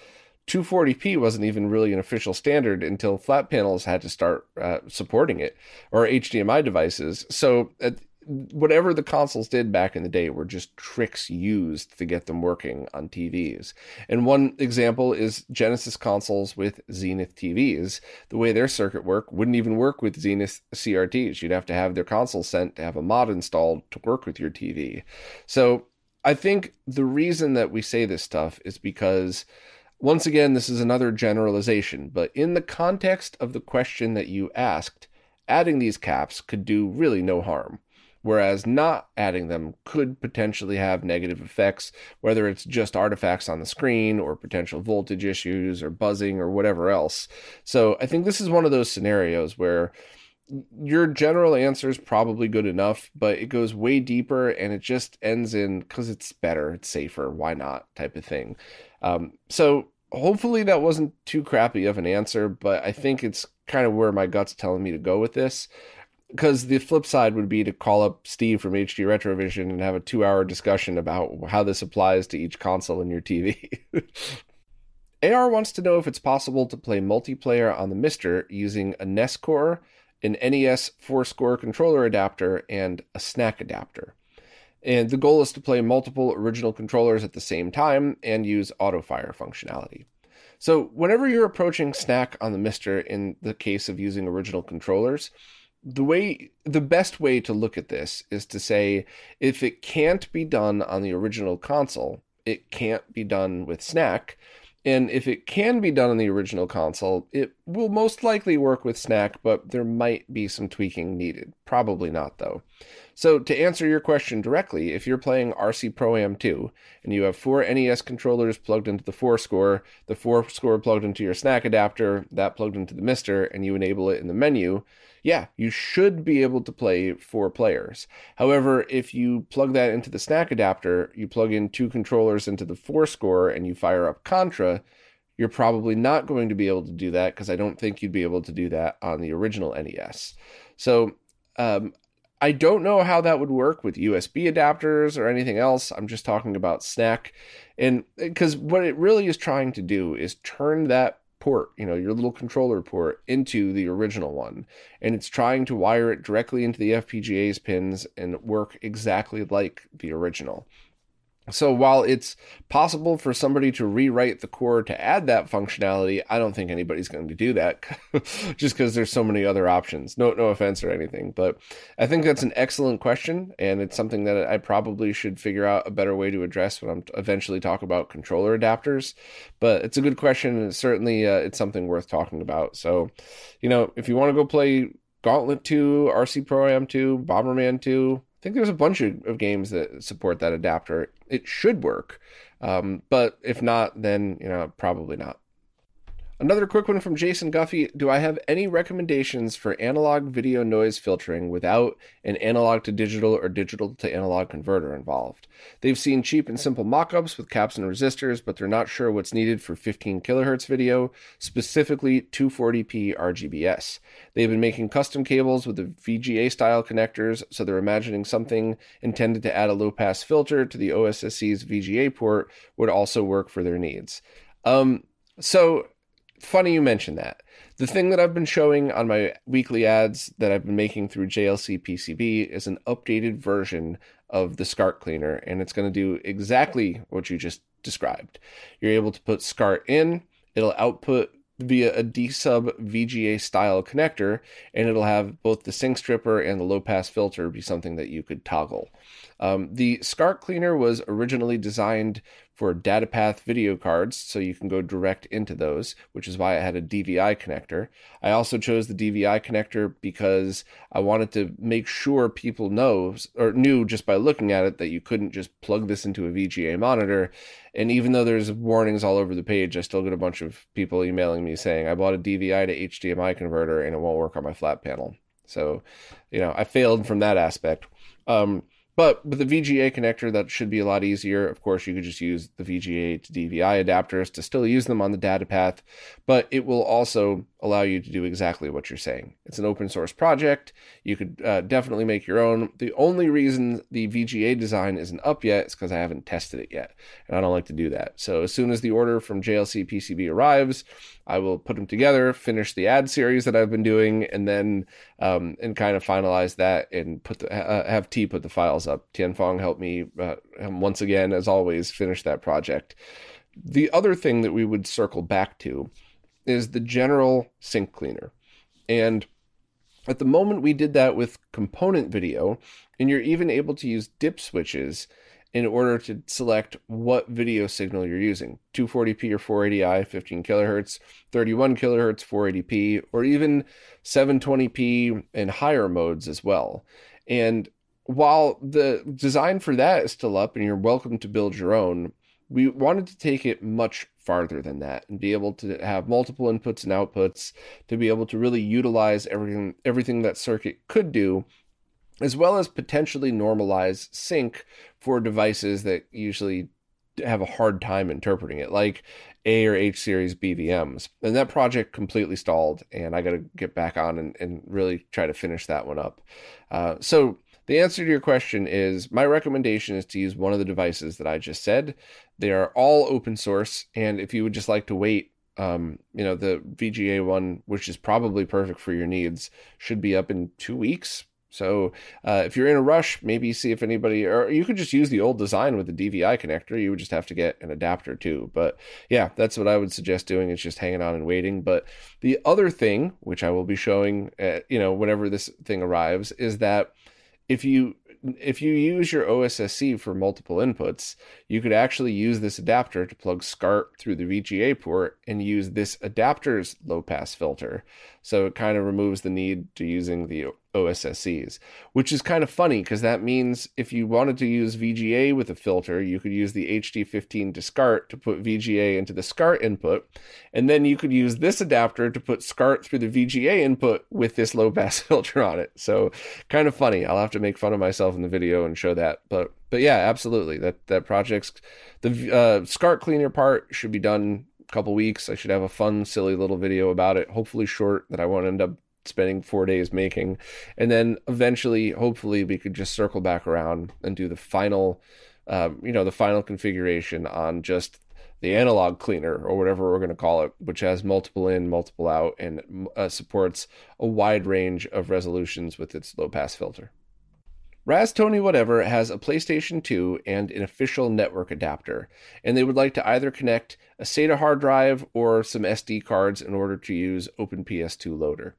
S1: 240p wasn't even really an official standard until flat panels had to start uh, supporting it or HDMI devices. So uh, whatever the consoles did back in the day were just tricks used to get them working on TVs. And one example is Genesis consoles with Zenith TVs. The way their circuit work wouldn't even work with Zenith CRTs. You'd have to have their console sent to have a mod installed to work with your TV. So I think the reason that we say this stuff is because once again, this is another generalization, but in the context of the question that you asked, adding these caps could do really no harm, whereas not adding them could potentially have negative effects, whether it's just artifacts on the screen or potential voltage issues or buzzing or whatever else. So I think this is one of those scenarios where your general answer is probably good enough, but it goes way deeper and it just ends in because it's better, it's safer, why not type of thing. Um, so hopefully that wasn't too crappy of an answer, but I think it's kind of where my gut's telling me to go with this. Because the flip side would be to call up Steve from HD Retrovision and have a two hour discussion about how this applies to each console in your TV. AR wants to know if it's possible to play multiplayer on the MiSTer using a NES core, an NES 4 score controller adapter, and a SNAC adapter. And the goal is to play multiple original controllers at the same time and use auto fire functionality. So, whenever you're approaching SNAC on the MiSTer in the case of using original controllers, the way the best way to look at this is to say if it can't be done on the original console, it can't be done with SNAC. And if it can be done on the original console, it will most likely work with SNAC, but there might be some tweaking needed. Probably not, though. So, to answer your question directly, if you're playing RC Pro Am 2 and you have four NES controllers plugged into the 4 score, the 4 score plugged into your SNAC adapter, that plugged into the MiSTer, and you enable it in the menu, yeah, you should be able to play four players. However, if you plug that into the SNAC adapter, you plug in two controllers into the 4 score, and you fire up Contra, you're probably not going to be able to do that because I don't think you'd be able to do that on the original NES. So, um, I don't know how that would work with USB adapters or anything else. I'm just talking about SNAC. And because what it really is trying to do is turn that port, you know, your little controller port into the original one. And it's trying to wire it directly into the FPGA's pins and work exactly like the original. So while it's possible for somebody to rewrite the core to add that functionality, I don't think anybody's going to do that just because there's so many other options. No, no offense or anything, but I think that's an excellent question, and it's something that I probably should figure out a better way to address when I'm eventually talk about controller adapters. But it's a good question, and certainly uh, it's something worth talking about. So, you know, if you want to go play Gauntlet 2, RC Pro Am 2, Bomberman 2, I think there's a bunch of, of games that support that adapter. It should work. Um, but if not, then, you know, probably not. Another quick one from Jason Guffey. Do I have any recommendations for analog video noise filtering without an analog to digital or digital to analog converter involved? They've seen cheap and simple mockups with caps and resistors, but they're not sure what's needed for 15 kilohertz video, specifically 240p RGBS. They've been making custom cables with the VGA style connectors, so they're imagining something intended to add a low pass filter to the OSSC's VGA port would also work for their needs. Um, so funny you mentioned that. The thing that I've been showing on my weekly ads that I've been making through JLC PCB is an updated version of the SCART cleaner, and it's going to do exactly what you just described. You're able to put SCART in, it'll output via a D-sub VGA style connector, and it'll have both the sync stripper and the low pass filter be something that you could toggle. Um, the SCART cleaner was originally designed for DataPath video cards, so you can go direct into those, which is why I had a DVI connector. I also chose the DVI connector because I wanted to make sure people know or knew just by looking at it that you couldn't just plug this into a VGA monitor. And even though there's warnings all over the page, I still get a bunch of people emailing me saying I bought a DVI to HDMI converter and it won't work on my flat panel. So, you know, I failed from that aspect. Um, but with the VGA connector, that should be a lot easier. Of course, you could just use the VGA to DVI adapters to still use them on the data path, but it will also allow you to do exactly what you're saying. It's an open source project. You could uh, definitely make your own. The only reason the VGA design isn't up yet is because I haven't tested it yet, and I don't like to do that. So as soon as the order from JLC PCB arrives, I will put them together, finish the ad series that I've been doing, and then um, and kind of finalize that and put the, uh, have T put the files up. Tianfeng helped me uh, once again, as always, finish that project. The other thing that we would circle back to is the general sync cleaner. And at the moment, we did that with component video, and you're even able to use dip switches in order to select what video signal you're using 240p or 480i 15 kilohertz 31 kilohertz 480p or even 720p and higher modes as well and while the design for that is still up and you're welcome to build your own we wanted to take it much farther than that and be able to have multiple inputs and outputs to be able to really utilize everything everything that circuit could do as well as potentially normalize sync for devices that usually have a hard time interpreting it like a or H series BVMs. And that project completely stalled, and I got to get back on and, and, really try to finish that one up. Uh, so, the answer to your question is my recommendation is to use one of the devices that I just said. They are all open source, and if you would just like to wait, um, you know, the VGA one, which is probably perfect for your needs, should be up in two weeks. So uh, if you're in a rush, maybe see if anybody, or you could just use the old design with the DVI connector. You would just have to get an adapter too. But yeah, that's what I would suggest doing. Is just hanging on and waiting. But the other thing, which I will be showing, at, you know, whenever this thing arrives, is that if you if you use your OSSC for multiple inputs, you could actually use this adapter to plug SCART through the VGA port and use this adapter's low pass filter. So it kind of removes the need to using the OSSCs, which is kind of funny because that means if you wanted to use VGA with a filter, you could use the HD15 to SCART to put VGA into the SCART input, and then you could use this adapter to put SCART through the VGA input with this low pass filter on it. So kind of funny. I'll have to make fun of myself in the video and show that, but but yeah, absolutely. That that project's the uh, SCART cleaner part should be done a couple weeks. I should have a fun, silly little video about it. Hopefully short that I won't end up spending four days making. And then eventually, hopefully, we could just circle back around and do the final, um, you know, the final configuration on just the analog cleaner or whatever we're going to call it, which has multiple in, multiple out, and uh, supports a wide range of resolutions with its low pass filter. Raz Tony Whatever has a PlayStation 2 and an official network adapter, and they would like to either connect a SATA hard drive or some SD cards in order to use OpenPS2 Loader.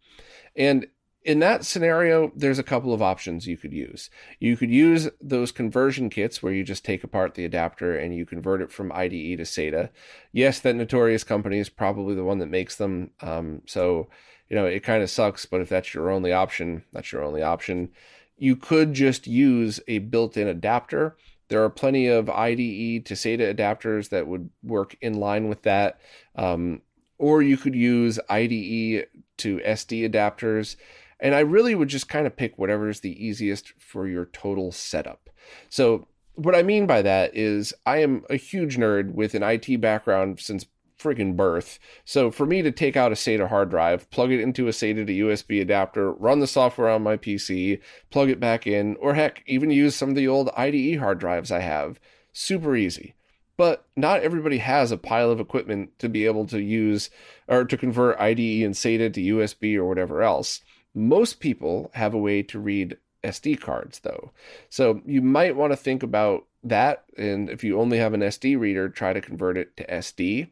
S1: And in that scenario, there's a couple of options you could use. You could use those conversion kits where you just take apart the adapter and you convert it from IDE to SATA. Yes, that notorious company is probably the one that makes them. Um, so, you know, it kind of sucks, but if that's your only option, that's your only option. You could just use a built in adapter. There are plenty of IDE to SATA adapters that would work in line with that. Um, or you could use IDE to SD adapters. And I really would just kind of pick whatever is the easiest for your total setup. So, what I mean by that is I am a huge nerd with an IT background since friggin' birth. So for me to take out a SATA hard drive, plug it into a SATA to USB adapter, run the software on my PC, plug it back in, or heck, even use some of the old IDE hard drives I have, super easy. But not everybody has a pile of equipment to be able to use or to convert IDE and SATA to USB or whatever else. Most people have a way to read SD cards though. So you might want to think about that. And if you only have an SD reader, try to convert it to SD.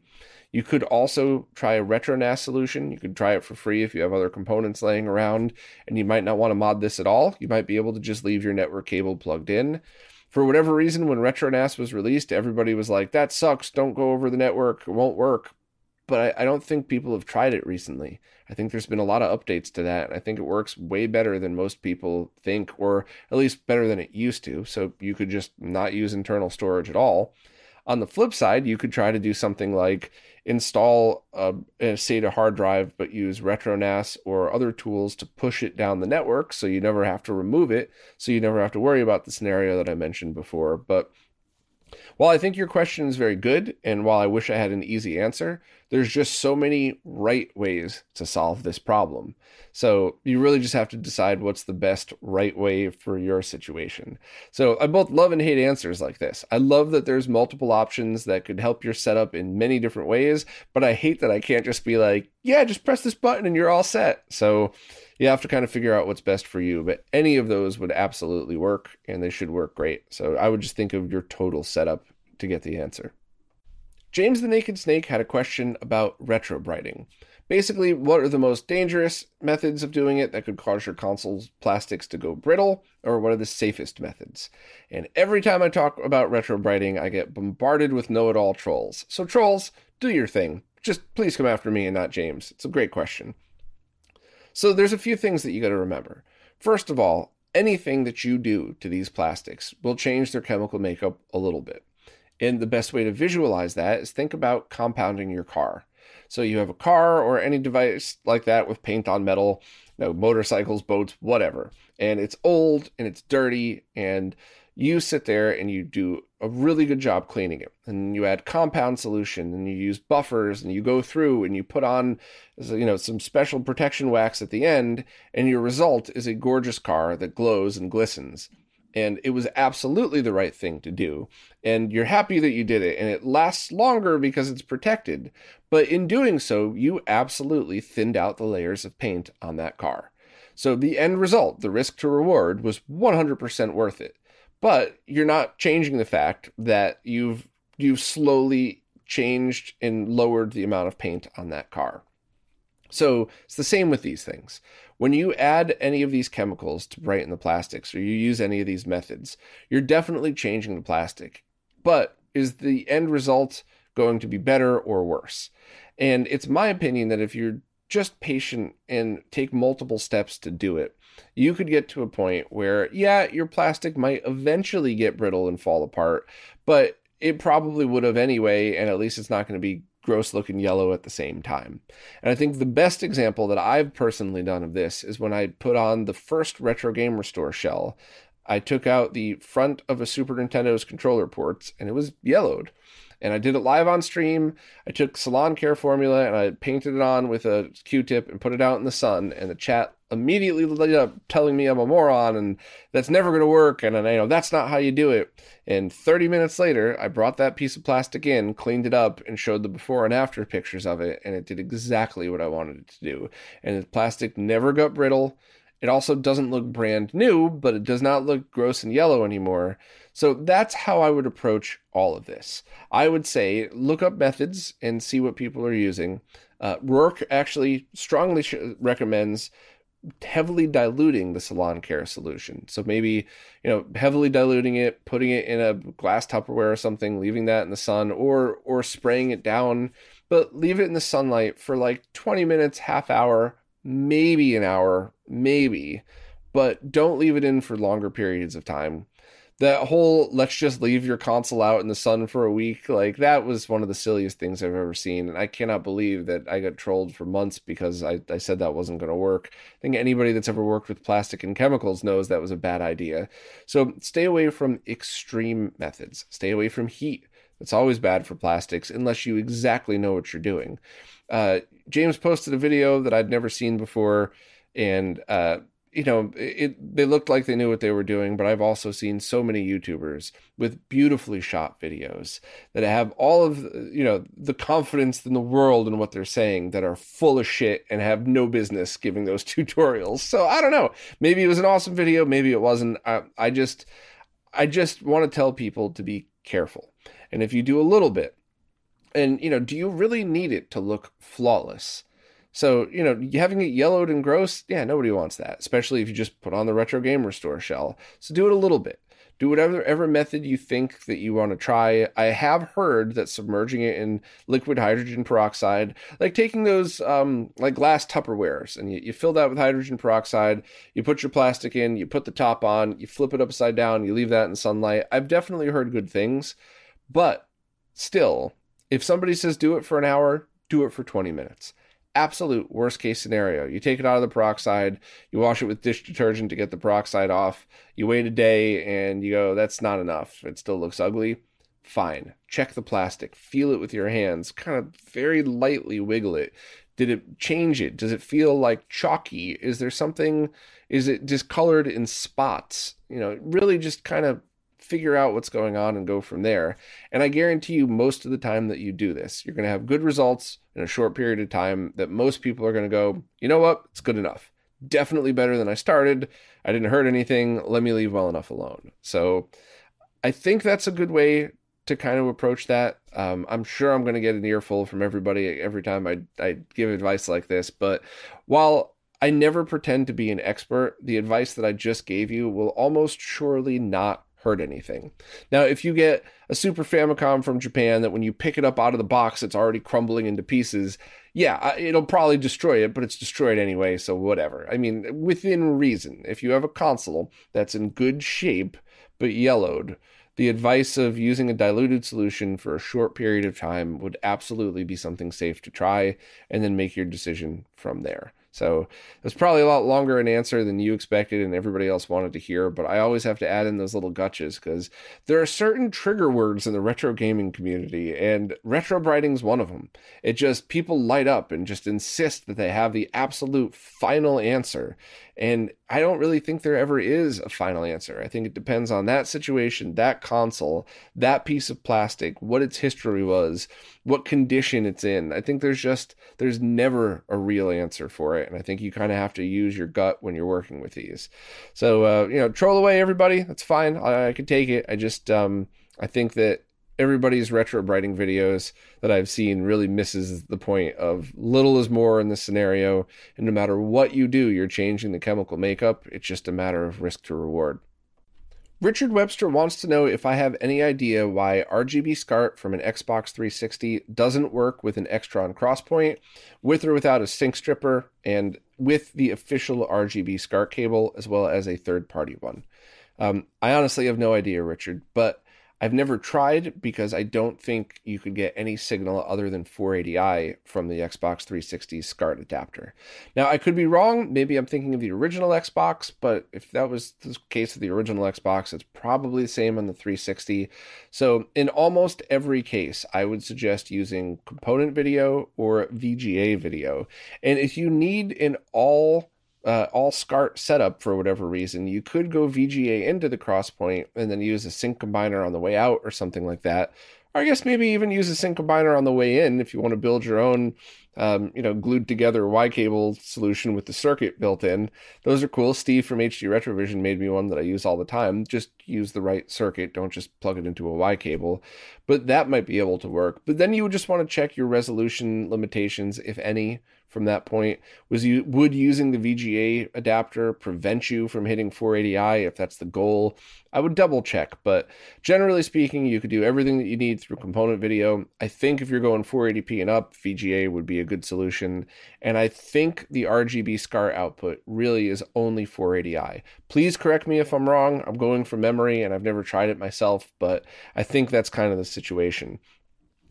S1: You could also try a RetroNAS solution. You could try it for free if you have other components laying around and you might not want to mod this at all. You might be able to just leave your network cable plugged in. For whatever reason, when RetroNAS was released, everybody was like, that sucks. Don't go over the network. It won't work. But I, I don't think people have tried it recently. I think there's been a lot of updates to that. I think it works way better than most people think, or at least better than it used to. So you could just not use internal storage at all. On the flip side, you could try to do something like install a, a SATA hard drive, but use RetroNAS or other tools to push it down the network so you never have to remove it. So you never have to worry about the scenario that I mentioned before. But while I think your question is very good, and while I wish I had an easy answer, there's just so many right ways to solve this problem. So you really just have to decide what's the best right way for your situation. So I both love and hate answers like this. I love that there's multiple options that could help your setup in many different ways, but I hate that I can't just be like, yeah, just press this button and you're all set. So you have to kind of figure out what's best for you. But any of those would absolutely work and they should work great. So I would just think of your total setup to get the answer. James the Naked Snake had a question about retrobrighting. Basically, what are the most dangerous methods of doing it that could cause your console's plastics to go brittle, or what are the safest methods? And every time I talk about retrobrighting, I get bombarded with know it all trolls. So, trolls, do your thing. Just please come after me and not James. It's a great question. So there's a few things that you got to remember. First of all, anything that you do to these plastics will change their chemical makeup a little bit. And the best way to visualize that is think about compounding your car. So you have a car or any device like that with paint on metal, you know, motorcycles, boats, whatever. And it's old and it's dirty and you sit there and you do a really good job cleaning it and you add compound solution and you use buffers and you go through and you put on you know some special protection wax at the end and your result is a gorgeous car that glows and glistens and it was absolutely the right thing to do and you're happy that you did it and it lasts longer because it's protected. But in doing so you absolutely thinned out the layers of paint on that car. So the end result the risk to reward was 100% worth it. But you're not changing the fact that you've you've slowly changed and lowered the amount of paint on that car. So it's the same with these things. When you add any of these chemicals to brighten the plastics or you use any of these methods, you're definitely changing the plastic. But is the end result going to be better or worse? And it's my opinion that if you're just patient and take multiple steps to do it, you could get to a point where, yeah, your plastic might eventually get brittle and fall apart, but it probably would have anyway, and at least it's not going to be gross looking yellow at the same time. And I think the best example that I've personally done of this is when I put on the first Retro Game Restore shell. I took out the front of a Super Nintendo's controller ports and it was yellowed and I did it live on stream. I took Salon Care formula and I painted it on with a Q-tip and put it out in the sun. And the chat immediately lit up telling me I'm a moron and that's never going to work. And I know that's not how you do it. And 30 minutes later, I brought that piece of plastic in, cleaned it up, and showed the before and after pictures of it. And it did exactly what I wanted it to do. And the plastic never got brittle. It also doesn't look brand new, but it does not look gross and yellow anymore. So that's how I would approach all of this. I would say look up methods and see what people are using. Uh, Roark actually strongly sh- recommends heavily diluting the salon care solution. So maybe, you know, heavily diluting it, putting it in a glass Tupperware or something, leaving that in the sun or or spraying it down, but leave it in the sunlight for like 20 minutes, half hour, maybe an hour, maybe, but don't leave it in for longer periods of time. That whole let's just leave your console out in the sun for a week like that was one of the silliest things i've ever seen and i cannot believe that i got trolled for months because i, I said that wasn't going to work. I think anybody that's ever worked with plastic and chemicals knows that was a bad idea. So stay away from extreme methods. Stay away from heat. It's always bad for plastics unless you exactly know what you're doing uh, james posted a video that i'd never seen before and uh, you know, it they looked like they knew what they were doing, but I've also seen so many YouTubers with beautifully shot videos that have all of you know the confidence in the world in what they're saying that are full of shit and have no business giving those tutorials. So I don't know. Maybe it was an awesome video, maybe it wasn't. I, I just I just want to tell people to be careful. And if you do a little bit, and you know, do you really need it to look flawless? So, you know, having it yellowed and gross, yeah, nobody wants that, especially if you just put on the Retro Game Restore shell. So do it a little bit. Do whatever ever method you think that you want to try. I have heard that submerging it in liquid hydrogen peroxide, like taking those um, like glass Tupperwares, and you, you fill that with hydrogen peroxide, you put your plastic in, you put the top on, you flip it upside down, you leave that in sunlight. I've definitely heard good things, but still, if somebody says do it for an hour, do it for 20 minutes absolute worst case scenario. You take it out of the peroxide, you wash it with dish detergent to get the peroxide off, you wait a day and you go, that's not enough. It still looks ugly. Fine. Check the plastic, feel it with your hands, kind of very lightly wiggle it. Did it change it? Does it feel like chalky? Is there something, is it discolored in spots? You know, really just kind of figure out what's going on and go from there. And I guarantee you, most of the time that you do this, you're going to have good results in a short period of time that most people are going to go, you know what, it's good enough. Definitely better than I started. I didn't hurt anything. Let me leave well enough alone. So I think that's a good way to kind of approach that. Um, I'm sure I'm going to get an earful from everybody every time I, I give advice like this. But while I never pretend to be an expert, the advice that I just gave you will almost surely not hurt anything. Now, if you get a Super Famicom from Japan that when you pick it up out of the box, it's already crumbling into pieces, yeah, it'll probably destroy it, but it's destroyed anyway, so whatever. I mean, within reason. If you have a console that's in good shape but yellowed, the advice of using a diluted solution for a short period of time would absolutely be something safe to try and then make your decision from there. So it's probably a lot longer an answer than you expected and everybody else wanted to hear, but I always have to add in those little gutches because there are certain trigger words in the retro gaming community, and retro is one of them. It just people light up and just insist that they have the absolute final answer. And I don't really think there ever is a final answer. I think it depends on that situation, that console, that piece of plastic, what its history was, what condition it's in. I think there's just there's never a real answer for it, and I think you kind of have to use your gut when you're working with these. So uh, you know, troll away everybody. That's fine. I, I can take it. I just um, I think that everybody's retro brighting videos that I've seen really misses the point of little is more in this scenario. And no matter what you do, you're changing the chemical makeup. It's just a matter of risk to reward. Richard Webster wants to know if I have any idea why RGB SCART from an Xbox 360 doesn't work with an Extron Crosspoint, with or without a sync stripper, and with the official RGB SCART cable, as well as a third party one. Um, I honestly have no idea, Richard, but I've never tried because I don't think you could get any signal other than 480i from the Xbox 360 SCART adapter. Now, I could be wrong. Maybe I'm thinking of the original Xbox, but if that was the case of the original Xbox, it's probably the same on the 360. So, in almost every case, I would suggest using component video or VGA video. And if you need an all uh, all SCART setup for whatever reason, you could go VGA into the crosspoint and then use a sync combiner on the way out or something like that. Or I guess maybe even use a sync combiner on the way in if you want to build your own um, you know, glued together Y cable solution with the circuit built in. Those are cool. Steve from HD Retrovision made me one that I use all the time. Just use the right circuit. Don't just plug it into a Y cable. But that might be able to work. But then you would just want to check your resolution limitations, if any, from that point. Was you would using the VGA adapter prevent you from hitting 480i if that's the goal? I would double check but generally speaking you could do everything that you need through component video. I think if you're going 480p and up VGA would be a good solution. And I think the RGB SCART output really is only 480i please correct me if I'm wrong. I'm going from memory and I've never tried it myself but I think that's kind of the situation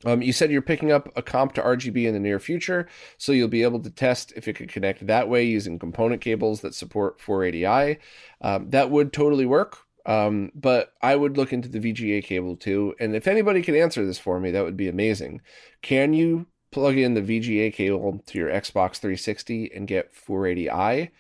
S1: um, you said you're picking up a comp to RGB in the near future, so you'll be able to test if it could connect that way using component cables that support 480i. Um, that would totally work, um, but I would look into the VGA cable too. And if anybody could answer this for me, that would be amazing. Can you plug in the VGA cable to your Xbox 360 and get 480i?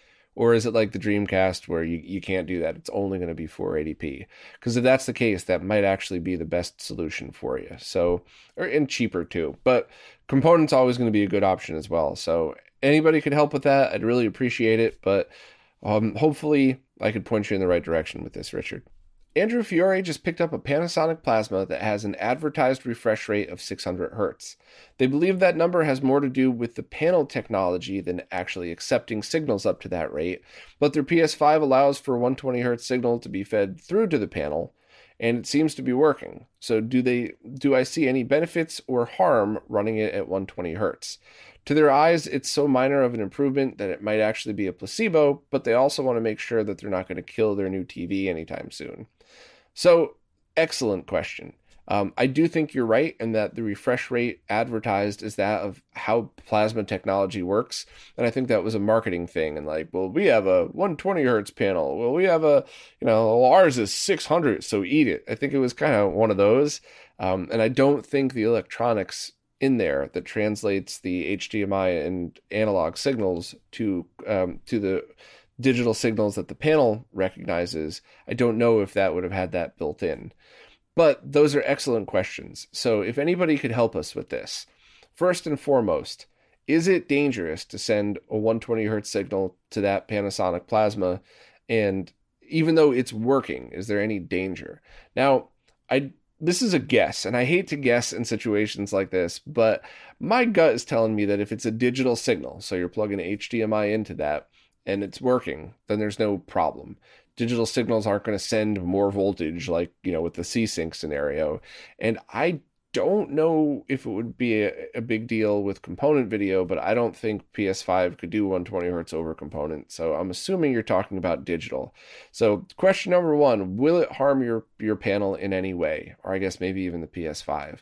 S1: Or is it like the Dreamcast where you, you can't do that? It's only going to be 480p. Because if that's the case, that might actually be the best solution for you. So, or, and cheaper too. But components always going to be a good option as well. So anybody could help with that. I'd really appreciate it. But um, hopefully I could point you in the right direction with this, Richard. Andrew Fiore just picked up a Panasonic plasma that has an advertised refresh rate of 600 Hz. They believe that number has more to do with the panel technology than actually accepting signals up to that rate, but their PS5 allows for 120 Hz signal to be fed through to the panel, and it seems to be working. So do they do I see any benefits or harm running it at 120 Hz? To their eyes, it's so minor of an improvement that it might actually be a placebo, but they also want to make sure that they're not going to kill their new TV anytime soon. So, excellent question. Um, I do think you're right in that the refresh rate advertised is that of how plasma technology works. And I think that was a marketing thing. And like, well, we have a 120 hertz panel. Well, we have a, you know, ours is 600, so eat it. I think it was kind of one of those. Um, and I don't think the electronics in there that translates the HDMI and analog signals to um, to the digital signals that the panel recognizes. I don't know if that would have had that built in. But those are excellent questions. So if anybody could help us with this, first and foremost, is it dangerous to send a 120 hertz signal to that Panasonic plasma? And even though it's working, is there any danger? Now, I this is a guess, and I hate to guess in situations like this, but my gut is telling me that if it's a digital signal, so you're plugging HDMI into that, and it's working, then there's no problem. Digital signals aren't going to send more voltage like, you know, with the C-Sync scenario. And I don't know if it would be a, a, big deal with component video, but I don't think PS5 could do 120 hertz over component. So I'm assuming you're talking about digital. So question number one: Will it harm your your panel in any way, or I guess maybe even the PS5?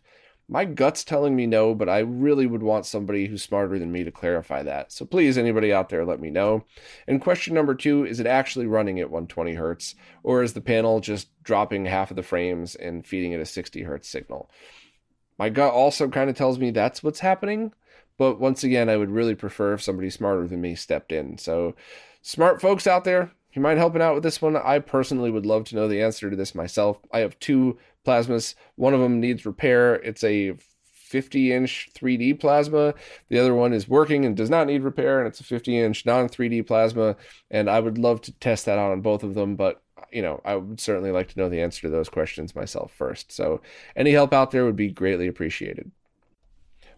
S1: My gut's telling me no, but I really would want somebody who's smarter than me to clarify that. So please, anybody out there, let me know. And question number two is it actually running at 120 hertz, or is the panel just dropping half of the frames and feeding it a 60 hertz signal? My gut also kind of tells me that's what's happening, but once again, I would really prefer if somebody smarter than me stepped in. So, smart folks out there, you mind helping out with this one? I personally would love to know the answer to this myself. I have two plasmas. One of them needs repair. It's a 50 inch 3D plasma. The other one is working and does not need repair, and it's a 50 inch non 3D plasma. And I would love to test that out on both of them, but you know, I would certainly like to know the answer to those questions myself first. So, any help out there would be greatly appreciated.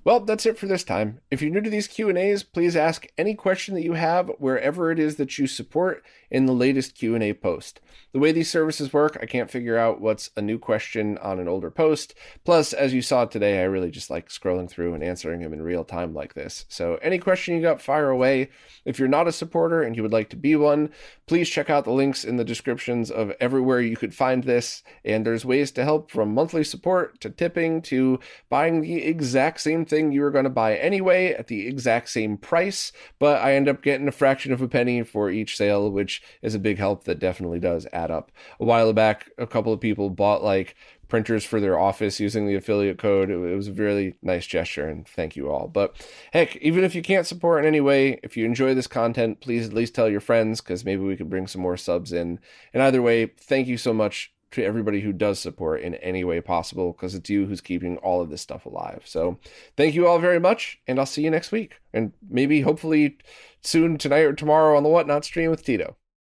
S1: Well, that's it for this time. If you're new to these Q&As, please ask any question that you have wherever it is that you support in the latest Q&A post. The way these services work, I can't figure out what's a new question on an older post. Plus, as you saw today, I really just like scrolling through and answering them in real time like this. So, any question you got, fire away. If you're not a supporter and you would like to be one, please check out the links in the descriptions of everywhere you could find this. And there's ways to help from monthly support to tipping to buying the exact same thing you were going to buy anyway at the exact same price, but I end up getting a fraction of a penny for each sale, which is a big help that definitely does add up. A while back, a couple of people bought like printers for their office using the affiliate code. It, was a really nice gesture, and thank you all. But heck, even if you can't support in any way, if you enjoy this content, please at least tell your friends because maybe we could bring some more subs in. And either way, thank you so much to everybody who does support in any way possible because it's you who's keeping all of this stuff alive. So thank you all very much, and I'll see you next week. And maybe hopefully soon tonight or tomorrow on the Whatnot stream with Tito.